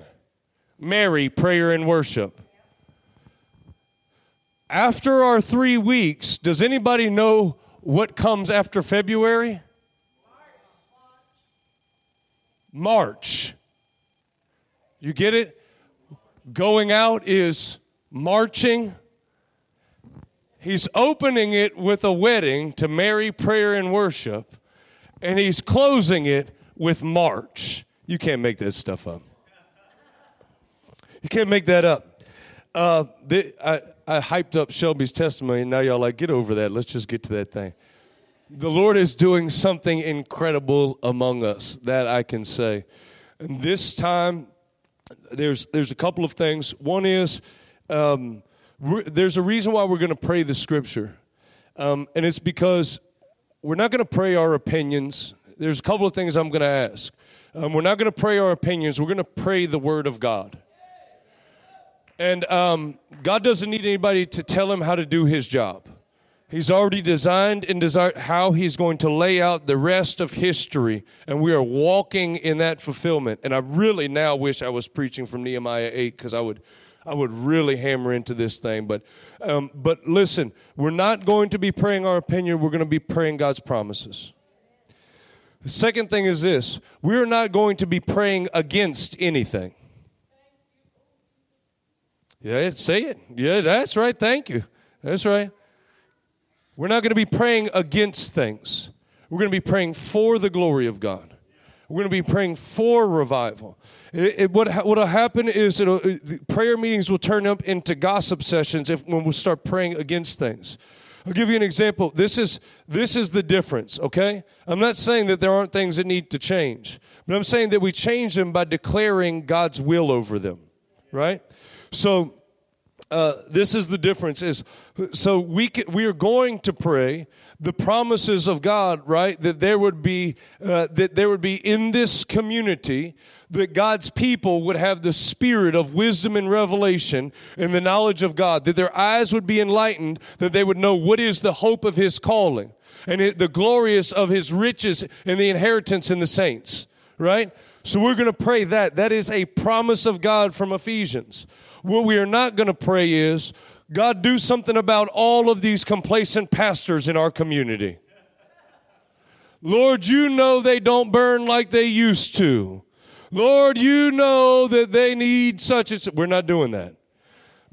Mary, prayer and worship. After our three weeks, does anybody know what comes after February? March. You get it? Going out is marching. He's opening it with a wedding to Mary, prayer, and worship, and he's closing it with march. You can't make that stuff up. You can't make that up. Uh, the, I, I hyped up Shelby's testimony, and now y'all like, get over that. Let's just get to that thing. The Lord is doing something incredible among us, that I can say. And this time, there's, there's a couple of things. One is, um, there's a reason why we're going to pray the scripture. Um, and it's because we're not going to pray our opinions. There's a couple of things I'm going to ask. Um, we're not going to pray our opinions, we're going to pray the word of God. And um, God doesn't need anybody to tell him how to do his job. He's already designed and desired how he's going to lay out the rest of history, and we are walking in that fulfillment. And I really now wish I was preaching from Nehemiah 8 because I would, I would really hammer into this thing. But, um, but listen, we're not going to be praying our opinion, we're going to be praying God's promises. The second thing is this we're not going to be praying against anything. Yeah, say it. Yeah, that's right. Thank you. That's right. We're not going to be praying against things. We're going to be praying for the glory of God. We're going to be praying for revival. It, it, what what will happen is it, uh, prayer meetings will turn up into gossip sessions if when we start praying against things. I'll give you an example. This is this is the difference, okay? I'm not saying that there aren't things that need to change, but I'm saying that we change them by declaring God's will over them, right? So uh, this is the difference is so we can, we are going to pray the promises of God right that there would be uh, that there would be in this community that God's people would have the spirit of wisdom and revelation and the knowledge of God that their eyes would be enlightened that they would know what is the hope of his calling and it, the glorious of his riches and the inheritance in the saints right so we're going to pray that that is a promise of God from Ephesians what we are not going to pray is, God, do something about all of these complacent pastors in our community. Lord, you know they don't burn like they used to. Lord, you know that they need such and such. We're not doing that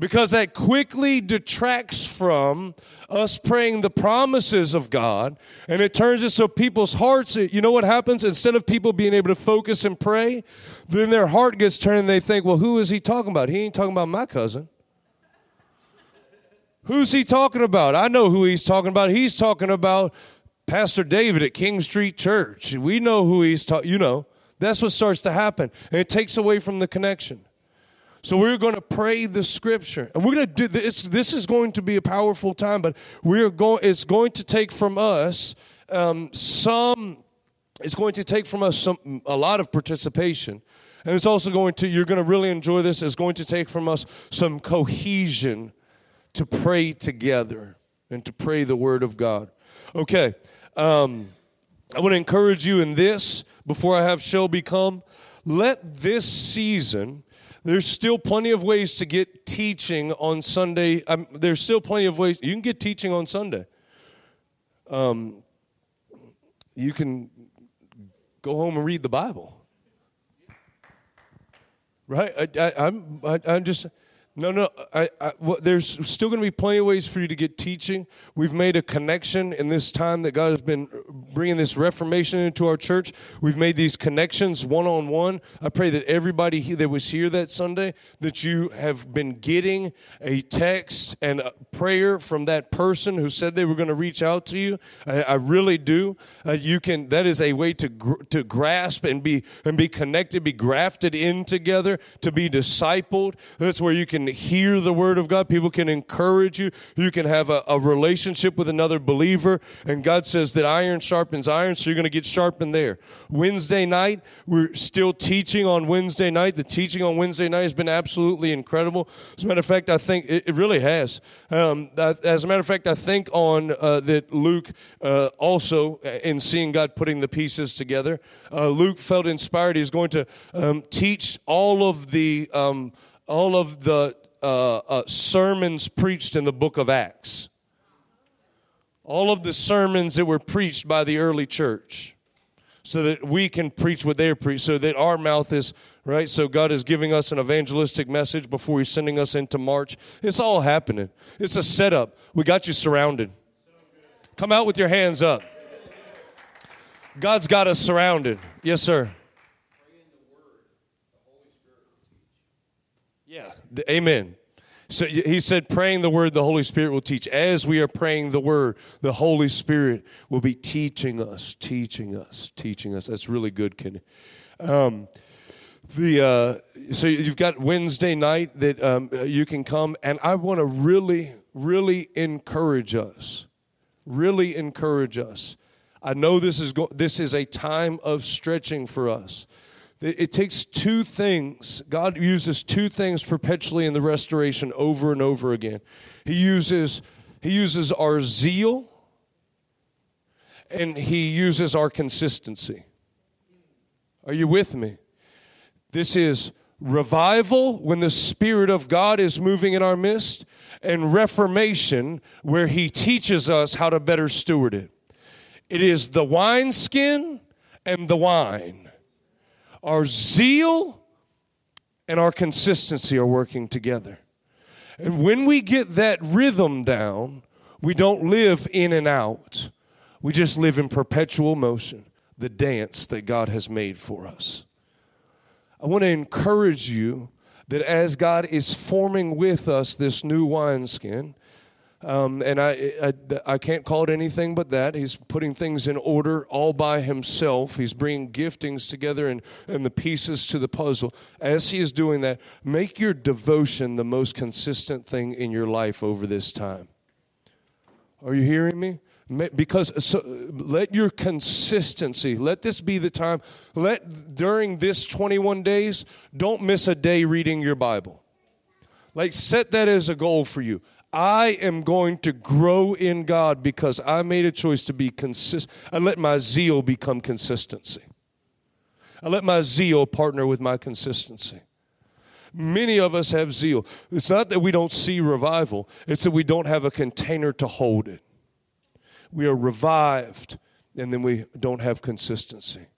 because that quickly detracts from us praying the promises of God and it turns it so people's hearts you know what happens? Instead of people being able to focus and pray then their heart gets turned and they think well who is he talking about? He ain't talking about my cousin. Who's he talking about? I know who he's talking about. He's talking about Pastor David at King Street Church. We know who he's talking you know. That's what starts to happen and it takes away from the connection so we're going to pray the scripture, and we're going to do this. This is going to be a powerful time, but we're going. It's going to take from us um, some. It's going to take from us some a lot of participation, and it's also going to. You're going to really enjoy this. It's going to take from us some cohesion to pray together and to pray the word of God. Okay, um, I want to encourage you in this before I have Shelby come. Let this season there's still plenty of ways to get teaching on Sunday. Um, there's still plenty of ways. You can get teaching on Sunday. Um, you can go home and read the Bible. Right? I, I'm, I'm just no, no. I, I, well, there's still going to be plenty of ways for you to get teaching. We've made a connection in this time that God has been bringing this reformation into our church. We've made these connections one on one. I pray that everybody that was here that Sunday that you have been getting a text and a prayer from that person who said they were going to reach out to you. I, I really do. Uh, you can. That is a way to gr- to grasp and be and be connected, be grafted in together, to be discipled. That's where you can can hear the word of God. People can encourage you. You can have a, a relationship with another believer. And God says that iron sharpens iron, so you're going to get sharpened there. Wednesday night, we're still teaching on Wednesday night. The teaching on Wednesday night has been absolutely incredible. As a matter of fact, I think it, it really has. Um, as a matter of fact, I think on uh, that Luke uh, also, uh, in seeing God putting the pieces together, uh, Luke felt inspired. He's going to um, teach all of the. Um, all of the uh, uh, sermons preached in the book of Acts. All of the sermons that were preached by the early church. So that we can preach what they preach, so that our mouth is right? So God is giving us an evangelistic message before He's sending us into March. It's all happening. It's a setup. We got you surrounded. Come out with your hands up. God's got us surrounded. Yes, sir. Yeah, the- amen. So he said, praying the word, the Holy Spirit will teach. As we are praying the word, the Holy Spirit will be teaching us, teaching us, teaching us. That's really good, Kenny. Um, the uh, so you've got Wednesday night that um, you can come, and I want to really, really encourage us, really encourage us. I know this is go- this is a time of stretching for us. It takes two things. God uses two things perpetually in the restoration over and over again. He uses he uses our zeal and he uses our consistency. Are you with me? This is revival when the Spirit of God is moving in our midst, and reformation where He teaches us how to better steward it. It is the wineskin and the wine. Our zeal and our consistency are working together. And when we get that rhythm down, we don't live in and out. We just live in perpetual motion, the dance that God has made for us. I want to encourage you that as God is forming with us this new wineskin, um, and I, I, I can't call it anything but that. He's putting things in order all by himself. He's bringing giftings together and, and the pieces to the puzzle. As he is doing that, make your devotion the most consistent thing in your life over this time. Are you hearing me? Because so, let your consistency, let this be the time. Let during this 21 days, don't miss a day reading your Bible. Like, set that as a goal for you. I am going to grow in God because I made a choice to be consistent. I let my zeal become consistency. I let my zeal partner with my consistency. Many of us have zeal. It's not that we don't see revival, it's that we don't have a container to hold it. We are revived, and then we don't have consistency.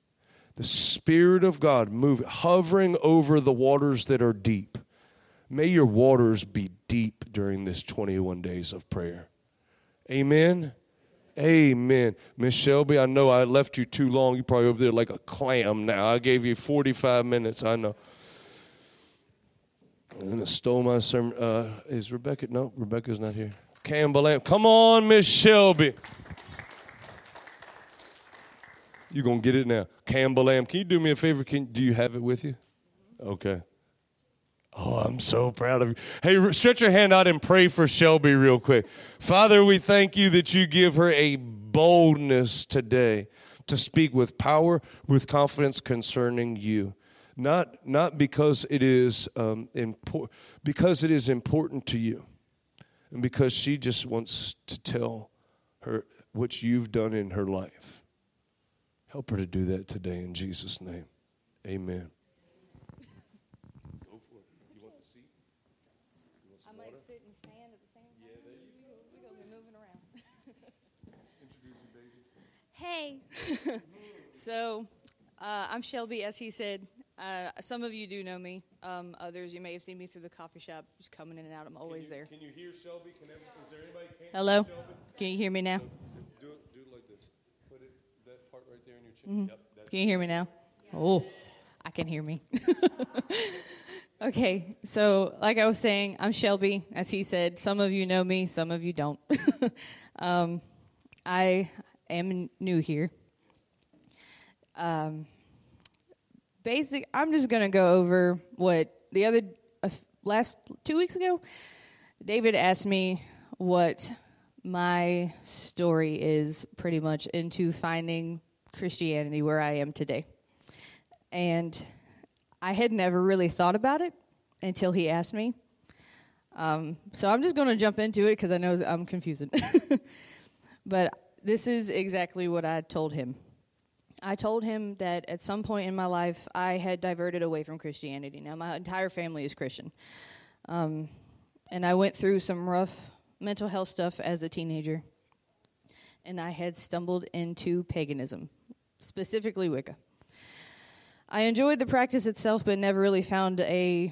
The Spirit of God moving, hovering over the waters that are deep. May your waters be deep during this 21 days of prayer. Amen. Amen. Miss Shelby, I know I left you too long. You're probably over there like a clam now. I gave you 45 minutes. I know. And I stole my sermon. Uh, is Rebecca? No, Rebecca's not here. Campbell Come on, Miss Shelby. You're going to get it now. Campbell. Can you do me a favor? Can, do you have it with you? Okay. Oh, I'm so proud of you. Hey, stretch your hand out and pray for Shelby real quick. Father, we thank you that you give her a boldness today to speak with power, with confidence concerning you. Not, not because it is um, impor- because it is important to you, and because she just wants to tell her what you've done in her life. Help her to do that today in Jesus' name. Amen. I might sit and stand at the same time. Yeah, there you go. We're going to be moving around. Hey. so, uh, I'm Shelby, as he said. Uh, some of you do know me. Um, others, you may have seen me through the coffee shop, just coming in and out. I'm always there. Can you hear Shelby? Can every, is there anybody can Hello? Can you hear me now? Do it, do it like this. Put it that part right there in your chin. Mhm. Yep, Can you hear me now? Oh, I can hear me. okay, so like I was saying, I'm Shelby, as he said. Some of you know me, some of you don't. um, I am new here. Um, basic, I'm just gonna go over what the other uh, last two weeks ago. David asked me what my story is pretty much into finding Christianity where I am today. And I had never really thought about it until he asked me. Um, so I'm just going to jump into it because I know I'm confusing. but this is exactly what I told him. I told him that at some point in my life I had diverted away from Christianity. Now, my entire family is Christian. Um, and I went through some rough mental health stuff as a teenager. And I had stumbled into paganism, specifically Wicca. I enjoyed the practice itself, but never really found a,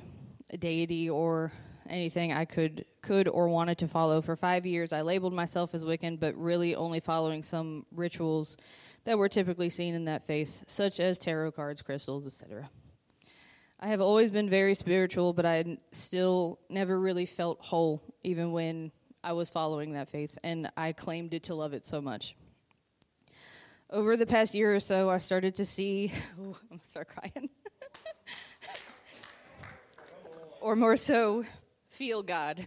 a deity or anything I could could or wanted to follow. For five years, I labeled myself as Wiccan, but really only following some rituals that were typically seen in that faith, such as tarot cards, crystals, etc. I have always been very spiritual, but I still never really felt whole, even when I was following that faith, and I claimed it to love it so much. Over the past year or so, I started to see. Ooh, I'm gonna start crying. or more so, feel God.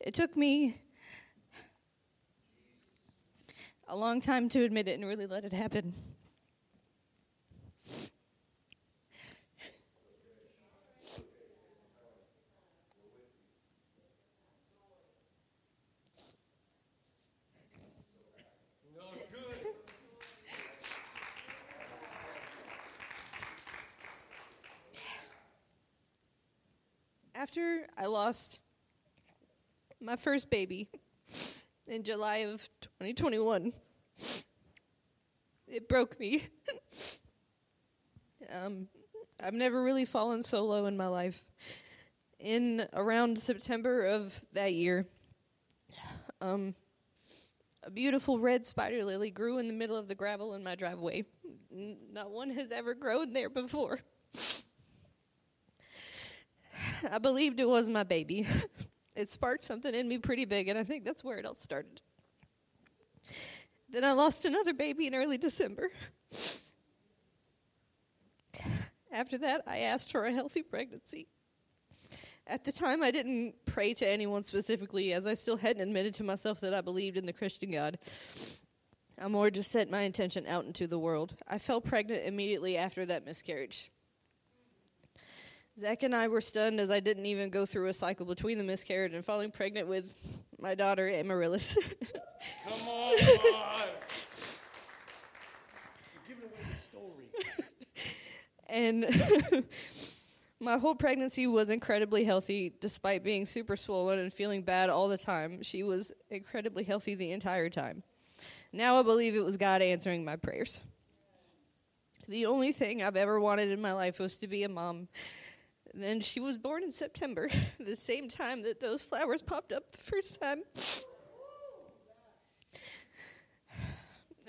It took me a long time to admit it and really let it happen. After I lost my first baby in July of 2021, it broke me. um, I've never really fallen so low in my life. In around September of that year, um, a beautiful red spider lily grew in the middle of the gravel in my driveway. N- not one has ever grown there before. I believed it was my baby. it sparked something in me pretty big, and I think that's where it all started. Then I lost another baby in early December. After that, I asked for a healthy pregnancy. At the time, I didn't pray to anyone specifically, as I still hadn't admitted to myself that I believed in the Christian God. I more just set my intention out into the world. I fell pregnant immediately after that miscarriage. Zach and I were stunned as I didn't even go through a cycle between the miscarriage and falling pregnant with my daughter, Amaryllis. Come on. You're giving away the story. and my whole pregnancy was incredibly healthy despite being super swollen and feeling bad all the time. She was incredibly healthy the entire time. Now I believe it was God answering my prayers. The only thing I've ever wanted in my life was to be a mom. Then she was born in September, the same time that those flowers popped up the first time.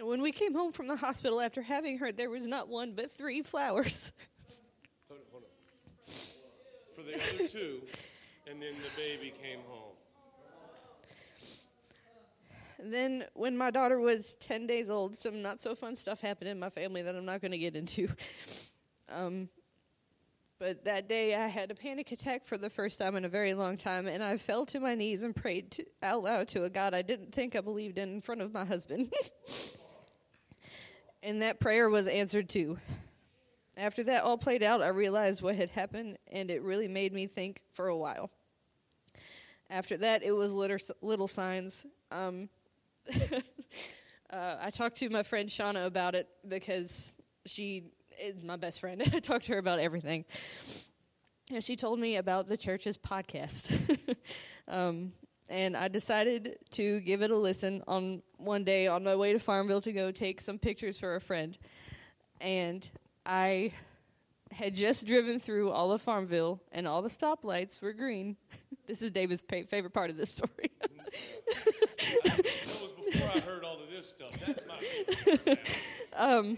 When we came home from the hospital after having her, there was not one but three flowers. Hold on, hold on. For the other two, and then the baby came home. then, when my daughter was 10 days old, some not so fun stuff happened in my family that I'm not going to get into. Um, but that day, I had a panic attack for the first time in a very long time, and I fell to my knees and prayed to, out loud to a God I didn't think I believed in in front of my husband. and that prayer was answered too. After that all played out, I realized what had happened, and it really made me think for a while. After that, it was little, signs. Um, uh, I talked to my friend Shauna about it because she is my best friend. I talked to her about everything. And she told me about the church's podcast. um, and I decided to give it a listen on one day on my way to Farmville to go take some pictures for a friend. And I had just driven through all of Farmville, and all the stoplights were green. this is David's pa- favorite part of this story. That was before I heard all of this stuff. That's my favorite. um,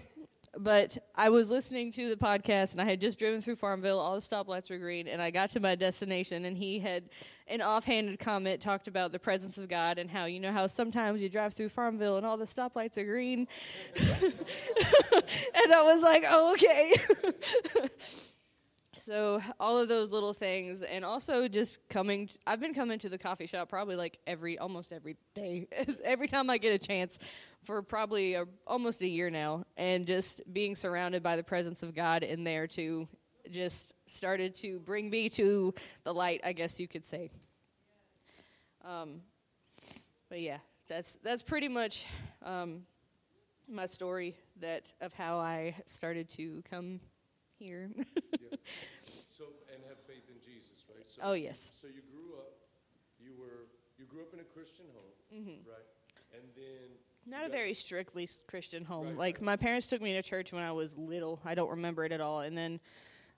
but I was listening to the podcast and I had just driven through Farmville. All the stoplights were green, and I got to my destination. And he had an offhanded comment talked about the presence of God and how you know how sometimes you drive through Farmville and all the stoplights are green. and I was like, oh, okay. so all of those little things, and also just coming. t- I've been coming to the coffee shop probably like every almost every day, every time I get a chance, for probably a, almost a year now, and just being surrounded by the presence of God in there too, just started to bring me to the light, I guess you could say. Um, but yeah, that's that's pretty much um, my story that of how I started to come here. So, and have faith in Jesus, right? So, Oh, yes. So you grew up, you were, you grew up in a Christian home, Mhm. right? And then Not a very strictly Christian home. like my parents took me to church when I was little. I don't remember it at all, and then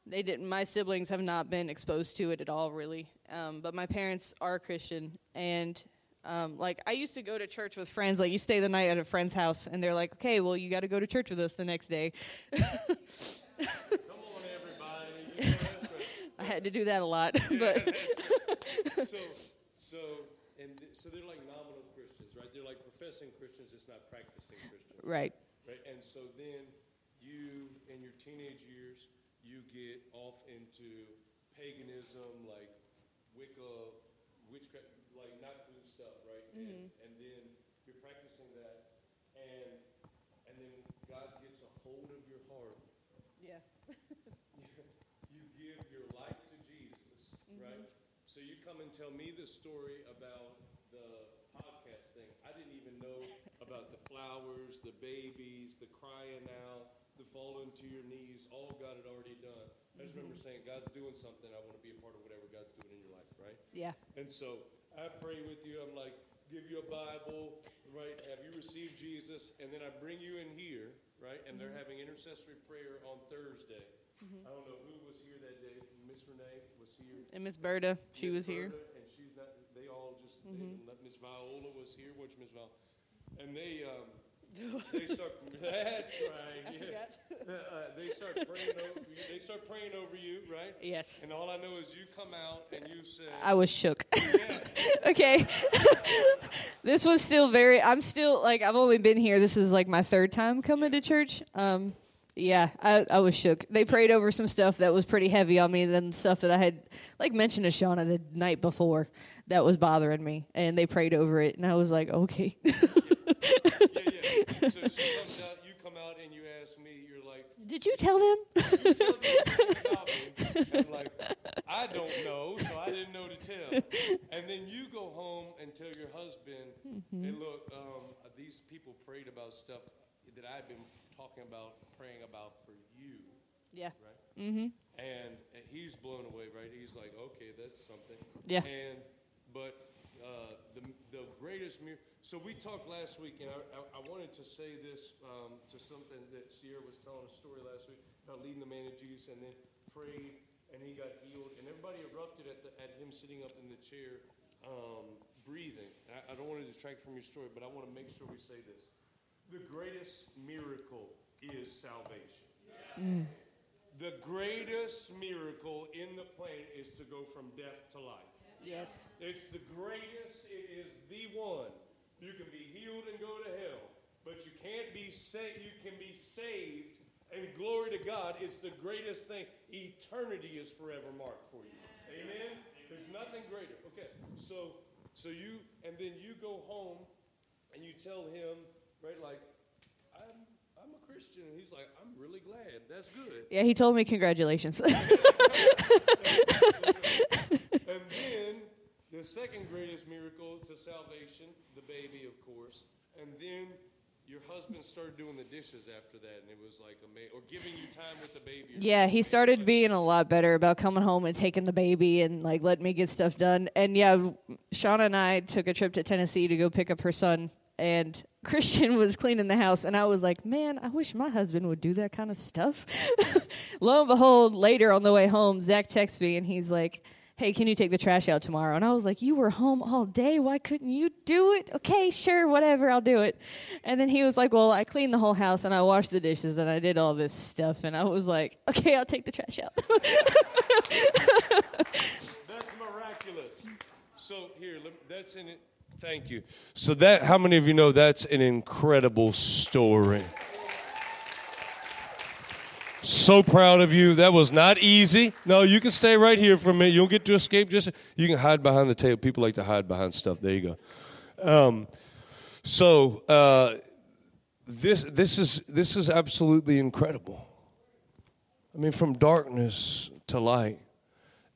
they didn't. My siblings have not been exposed to it at all, really. Um, but my parents are Christian, and um, like I used to go to church with friends. Like you stay the night at a friend's house, and they're like, "Okay, well you got to go to church with us the next day." Come on, everybody. You know, that's right. I had to do that a lot, but so, so, and th- so they're like nominal Christians, right? They're like professing Christians, just not practicing Christians. right. Right. And so then you, in your teenage years, you get off into paganism, like Wicca, witchcraft, like not good stuff, right? And, mm-hmm. and then you're practicing that, and and then God gets a hold of your heart. Yeah. you give your life to Jesus, right? So you come and tell me the story about the podcast thing. I didn't even know about the flowers, the babies, the crying out, the falling to your knees. All God had already done. I just remember mm-hmm. saying, God's doing something. I want to be a part of whatever God's doing in your life, right? Yeah. And so I pray with you. I'm like, give you a Bible, right? Have you received Jesus? And then I bring you in here, right? And they're mm-hmm. having intercessory prayer on Thursday. I don't know who was here that day. Miss Renee was here. And Miss Berta, she Miss was here. And she's not. They all just. they- Miss Viola was here. Which Miss Viola? And they. Um, they start. That's right. Yeah. Uh, they start praying over you. They start praying over you, right? Yes. And all I know is you come out and you say, I was shook. yeah. okay. this was still very I'm still like I've only been here. This is like my third time coming to church. Um yeah, I, I was shook. They prayed over some stuff that was pretty heavy on me than stuff that I had like mentioned to Shauna the night before that was bothering me. And they prayed over it and I was like, Okay. yeah, yeah. So she comes out, you come out, and you ask me, you're like, Did you tell them? you tell me. I'm like, I don't know, so I didn't know to tell. And then you go home and tell your husband, these people prayed about stuff that I've been talking about, praying about for you, yeah. right? Mhm. And, he's blown away, right? He's like, okay, that's something. Yeah. And but uh, the the greatest miracle. So we talked last week, and I, I, I wanted to say this um, to something that Sierra was telling a story last week about leading the man of Jesus, and then prayed, and he got healed, and everybody erupted at the, at him sitting up in the chair, um, breathing. I, I don't want to detract from your story, but I want to make sure we say this: the greatest miracle is salvation. Mm. The greatest miracle in the plane is to go from death to life. Yes. It's the greatest, it is the one. You can be healed and go to hell, but you can't be saved. You can be saved, and glory to God, it's the greatest thing. Eternity is forever marked for you. Amen? There's nothing greater. Okay, so so you and then you go home and you tell him, right, like, I'm I'm a Christian, and he's like, I'm really glad. That's good. Yeah, he told me congratulations. And then the second greatest miracle to salvation, the baby, of course. And then your husband started doing the dishes after that, and it was like amazing. Or giving you time with the baby. Yeah, he started being a lot better about coming home and taking the baby and like letting me get stuff done. And yeah, Shauna and I took a trip to Tennessee to go pick up her son. And Christian was cleaning the house, and I was like, "Man, I wish my husband would do that kind of stuff." Lo and behold, later on the way home, Zach texts me, and he's like, "Hey, can you take the trash out tomorrow?" And I was like, "You were home all day. Why couldn't you do it?" Okay, sure, whatever, I'll do it. And then he was like, "Well, I cleaned the whole house, and I washed the dishes, and I did all this stuff." And I was like, "Okay, I'll take the trash out." That's miraculous. So here, that's in it. Thank you. So that, how many of you know that's an incredible story? So proud of you. That was not easy. No, you can stay right here for a minute. You don't get to escape. Just you can hide behind the table. People like to hide behind stuff. There you go. Um, so uh, this this is this is absolutely incredible. I mean, from darkness to light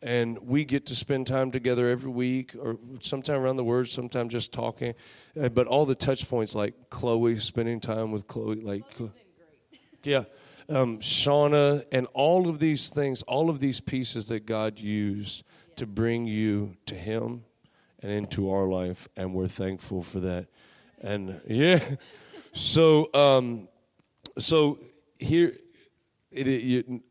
and we get to spend time together every week or sometime around the word sometime just talking uh, but all the touch points like chloe spending time with chloe like yeah um, shauna and all of these things all of these pieces that god used to bring you to him and into our life and we're thankful for that and yeah So, um, so here, it, it, you,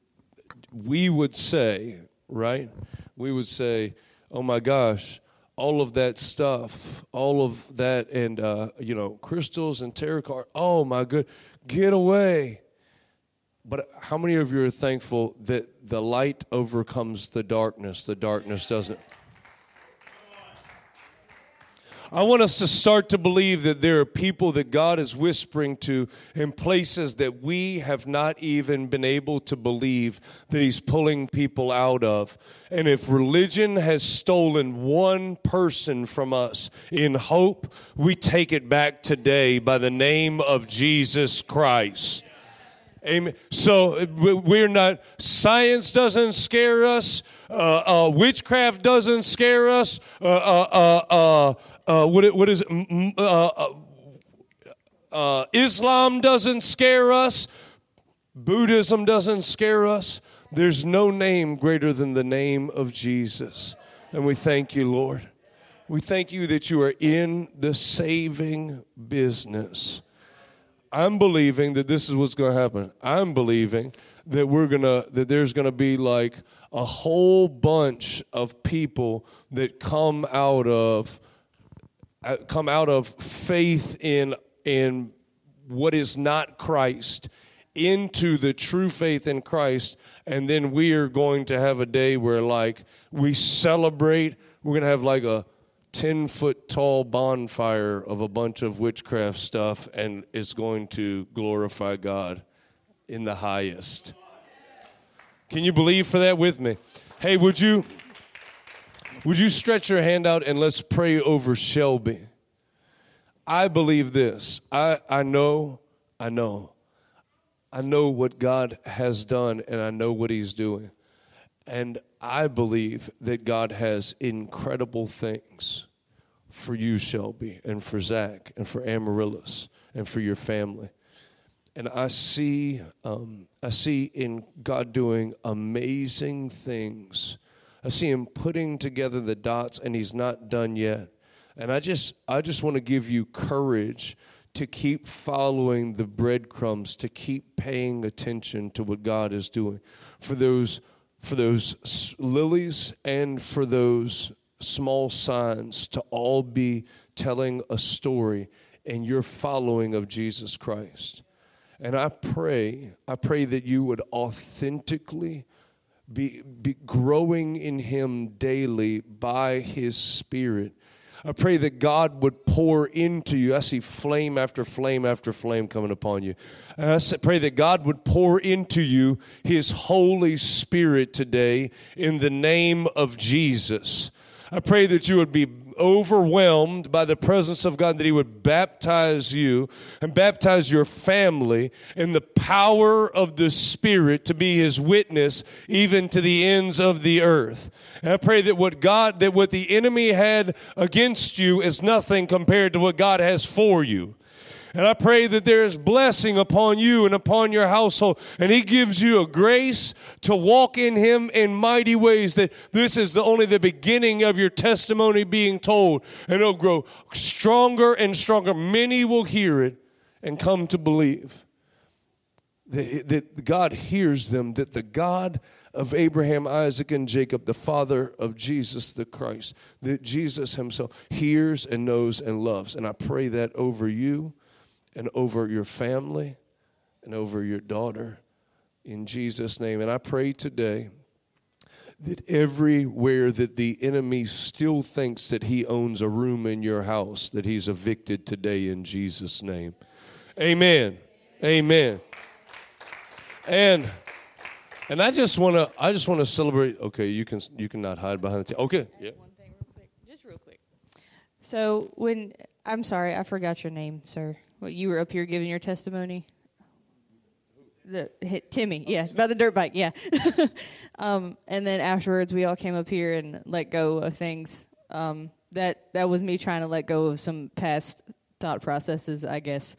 we would say, right? We would say, oh my gosh, all of that stuff, all of that, and uh, you know, crystals and tarot card. Oh my good, get away. But how many of you are thankful that the light overcomes the darkness? The darkness doesn't. I want us to start to believe that there are people that God is whispering to in places that we have not even been able to believe that He's pulling people out of. And if religion has stolen one person from us in hope, we take it back today by the name of Jesus Christ. Amen. So we're not, science doesn't scare us, uh, uh, witchcraft doesn't scare us, uh, uh, uh, uh what, what is it? Islam doesn't scare us. Buddhism doesn't scare us. There's no name greater than the name of Jesus. And we thank you, Lord. We thank you that you are in the saving business. I'm believing that this is what's going to happen. I'm believing that we're going to that there's going to be like a whole bunch of people that come out of uh, come out of faith in in what is not Christ into the true faith in Christ and then we are going to have a day where like we celebrate we're going to have like a 10 foot tall bonfire of a bunch of witchcraft stuff and it's going to glorify God in the highest. Can you believe for that with me? Hey, would you would you stretch your hand out and let's pray over Shelby? I believe this. I, I know, I know. I know what God has done and I know what He's doing. And I believe that God has incredible things for you, Shelby, and for Zach, and for Amaryllis, and for your family. And I see, um, I see in God doing amazing things I see him putting together the dots, and he's not done yet. And I just, I just want to give you courage to keep following the breadcrumbs, to keep paying attention to what God is doing. For those, for those lilies and for those small signs to all be telling a story and your following of Jesus Christ. And I pray, I pray that you would authentically be, be growing in Him daily by His Spirit. I pray that God would pour into you. I see flame after flame after flame coming upon you. And I pray that God would pour into you His Holy Spirit today in the name of Jesus. I pray that you would be overwhelmed by the presence of God, that He would baptize you and baptize your family in the power of the Spirit to be His witness even to the ends of the earth. And I pray that what God, that what the enemy had against you is nothing compared to what God has for you. And I pray that there is blessing upon you and upon your household. And He gives you a grace to walk in Him in mighty ways. That this is the, only the beginning of your testimony being told. And it'll grow stronger and stronger. Many will hear it and come to believe that, that God hears them, that the God of Abraham, Isaac, and Jacob, the father of Jesus the Christ, that Jesus himself hears and knows and loves. And I pray that over you and over your family and over your daughter in Jesus' name. And I pray today that everywhere that the enemy still thinks that he owns a room in your house, that he's evicted today in Jesus' name. Amen. Amen. And and I just want to I just want to celebrate. Okay, you can you cannot hide behind the t- okay. Yeah. One thing, real quick, just real quick. So when I'm sorry, I forgot your name, sir. Well, you were up here giving your testimony. The hit Timmy, yeah, about the dirt bike, yeah. um, and then afterwards, we all came up here and let go of things. Um, that that was me trying to let go of some past thought processes, I guess.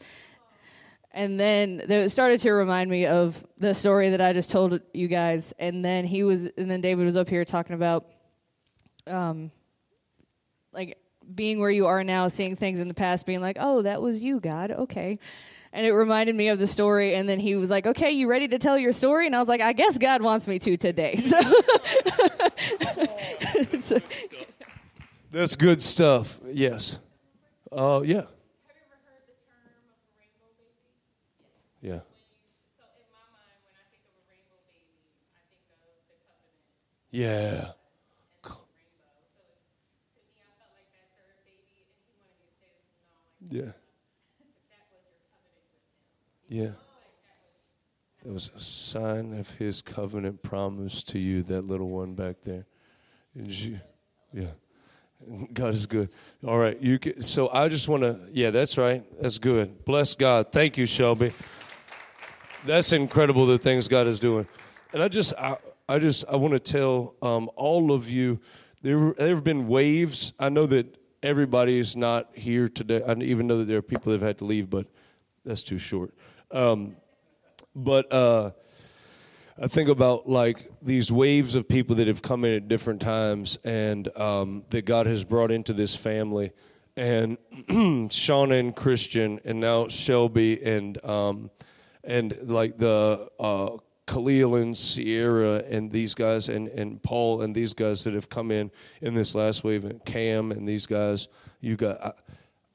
And then it started to remind me of the story that I just told you guys. And then he was, and then David was up here talking about, um, like being where you are now, seeing things in the past, being like, oh, that was you, God. Okay. And it reminded me of the story. And then he was like, okay, you ready to tell your story? And I was like, I guess God wants me to today. So, so That's good stuff. Yes. Oh, yeah. Yeah. Yeah. Yeah. Yeah. That was a sign of his covenant promise to you, that little one back there. Yeah. God is good. All right, you can, so I just want to yeah, that's right. That's good. Bless God. Thank you, Shelby. That's incredible the things God is doing. And I just I, I just I want to tell um, all of you there there have been waves. I know that everybody is not here today. I even know that there are people that have had to leave, but that's too short. Um, but uh, I think about like these waves of people that have come in at different times and um, that God has brought into this family. And Shauna and Christian, and now Shelby, and um, and like the uh, Khalil and Sierra, and these guys, and, and Paul, and these guys that have come in in this last wave, and Cam, and these guys. You got,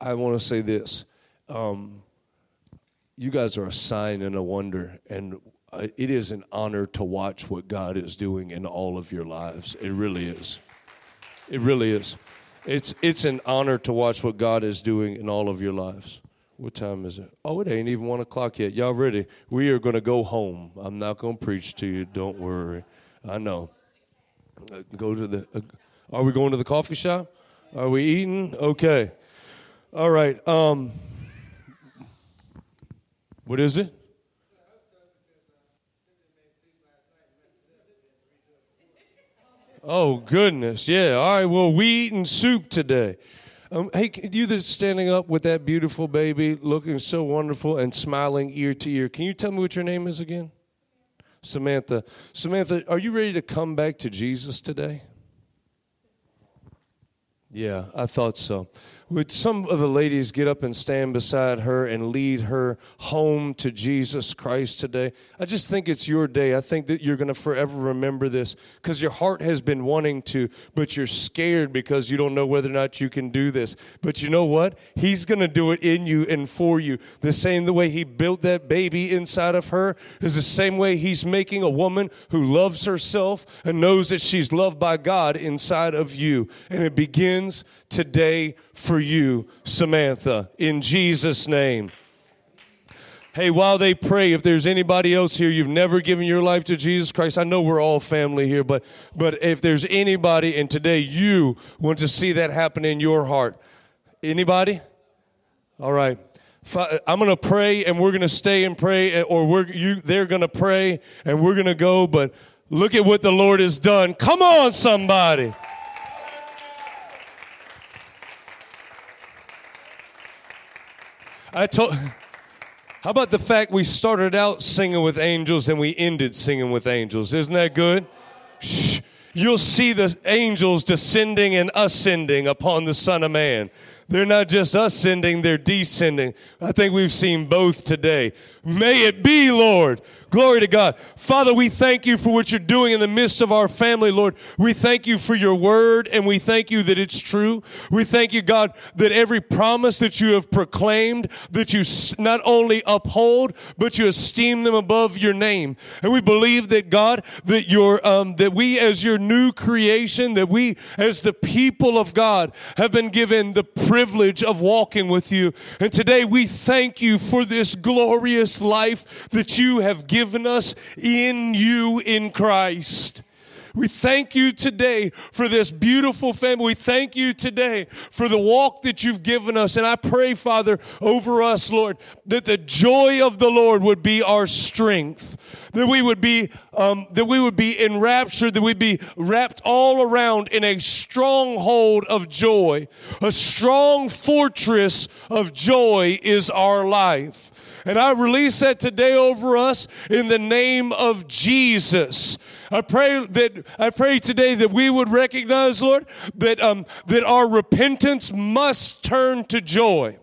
I, I want to say this. Um, you guys are a sign and a wonder, and uh, it is an honor to watch what God is doing in all of your lives. It really is. It really is. It's it's an honor to watch what God is doing in all of your lives. What time is it? Oh, it ain't even one o'clock yet. Y'all ready? We are going to go home. I'm not going to preach to you. Don't worry. I know. Uh, go to the. Uh, are we going to the coffee shop? Are we eating? Okay. All right. Um. What is it? Oh goodness, yeah. All right. Well, we eating soup today. Um, hey, you that's standing up with that beautiful baby, looking so wonderful and smiling ear to ear. Can you tell me what your name is again? Samantha. Samantha, are you ready to come back to Jesus today? Yeah, I thought so. Would some of the ladies get up and stand beside her and lead her home to Jesus Christ today? I just think it's your day. I think that you're going to forever remember this because your heart has been wanting to, but you're scared because you don't know whether or not you can do this. But you know what? He's going to do it in you and for you. The same the way he built that baby inside of her is the same way he's making a woman who loves herself and knows that she's loved by God inside of you. And it begins today for you, Samantha, in Jesus' name. Hey, while they pray, if there's anybody else here, you've never given your life to Jesus Christ. I know we're all family here, but but if there's anybody and today you want to see that happen in your heart, anybody? All right. I'm going to pray and we're going to stay and pray or we're you they're going to pray and we're going to go, but look at what the Lord has done. Come on somebody. I told. How about the fact we started out singing with angels and we ended singing with angels? Isn't that good? Shh. You'll see the angels descending and ascending upon the Son of Man. They're not just ascending, they're descending. I think we've seen both today. May it be, Lord. Glory to God. Father, we thank you for what you're doing in the midst of our family, Lord. We thank you for your word and we thank you that it's true. We thank you, God, that every promise that you have proclaimed, that you not only uphold, but you esteem them above your name. And we believe that, God, that your, um, that we as your new creation, that we as the people of God have been given the privilege of walking with you. And today we thank you for this glorious life that you have given given us in you in Christ. We thank you today for this beautiful family. We thank you today for the walk that you've given us. And I pray, Father, over us, Lord, that the joy of the Lord would be our strength. That we would be, um, that we would be enraptured, that we'd be wrapped all around in a stronghold of joy. A strong fortress of joy is our life. And I release that today over us in the name of Jesus. I pray that I pray today that we would recognize, Lord, that um, that our repentance must turn to joy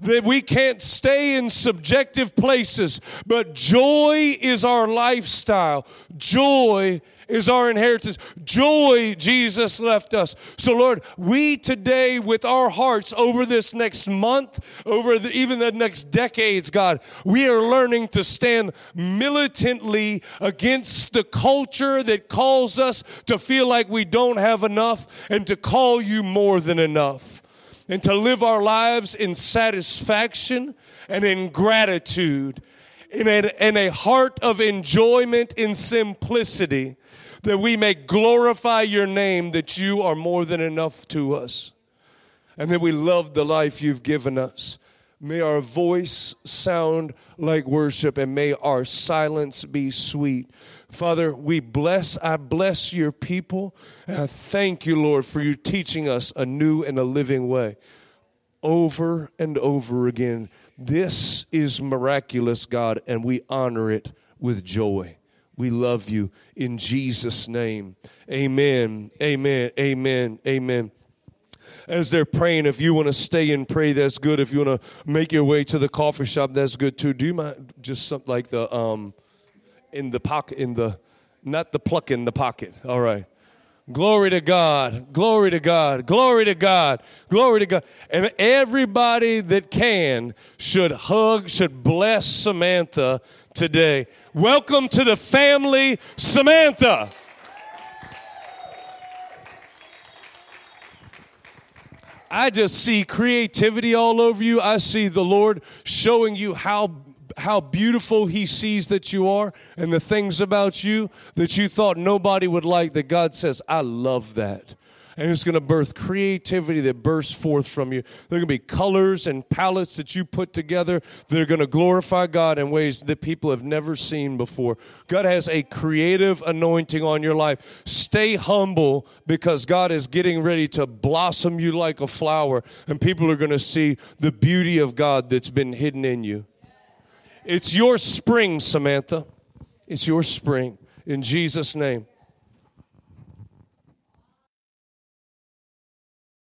that we can't stay in subjective places, but joy is our lifestyle. Joy is our inheritance. Joy, Jesus left us. So, Lord, we today, with our hearts over this next month, over the, even the next decades, God, we are learning to stand militantly against the culture that calls us to feel like we don't have enough and to call you more than enough and to live our lives in satisfaction and in gratitude, in a, in a heart of enjoyment in simplicity, that we may glorify your name, that you are more than enough to us, and that we love the life you've given us. May our voice sound like worship, and may our silence be sweet. Father, we bless, I bless your people. And I thank you, Lord, for you teaching us a new and a living way over and over again. This is miraculous, God, and we honor it with joy. We love you in Jesus' name. Amen. Amen. Amen. Amen as they're praying. If you want to stay and pray, that's good. If you want to make your way to the coffee shop, that's good too. Do you mind just something like the um, in the pocket, in the, not the pluck in the pocket. All right. Glory to God. Glory to God. Glory to God. Glory to God. And everybody that can should hug, should bless Samantha today. Welcome to the family, Samantha. I just see creativity all over you. I see the Lord showing you how how beautiful he sees that you are and the things about you that you thought nobody would like that God says, I love that. And it's going to birth creativity that bursts forth from you. There are going to be colors and palettes that you put together that are going to glorify God in ways that people have never seen before. God has a creative anointing on your life. Stay humble because God is getting ready to blossom you like a flower, and people are going to see the beauty of God that's been hidden in you. It's your spring, Samantha. It's your spring. In Jesus' name.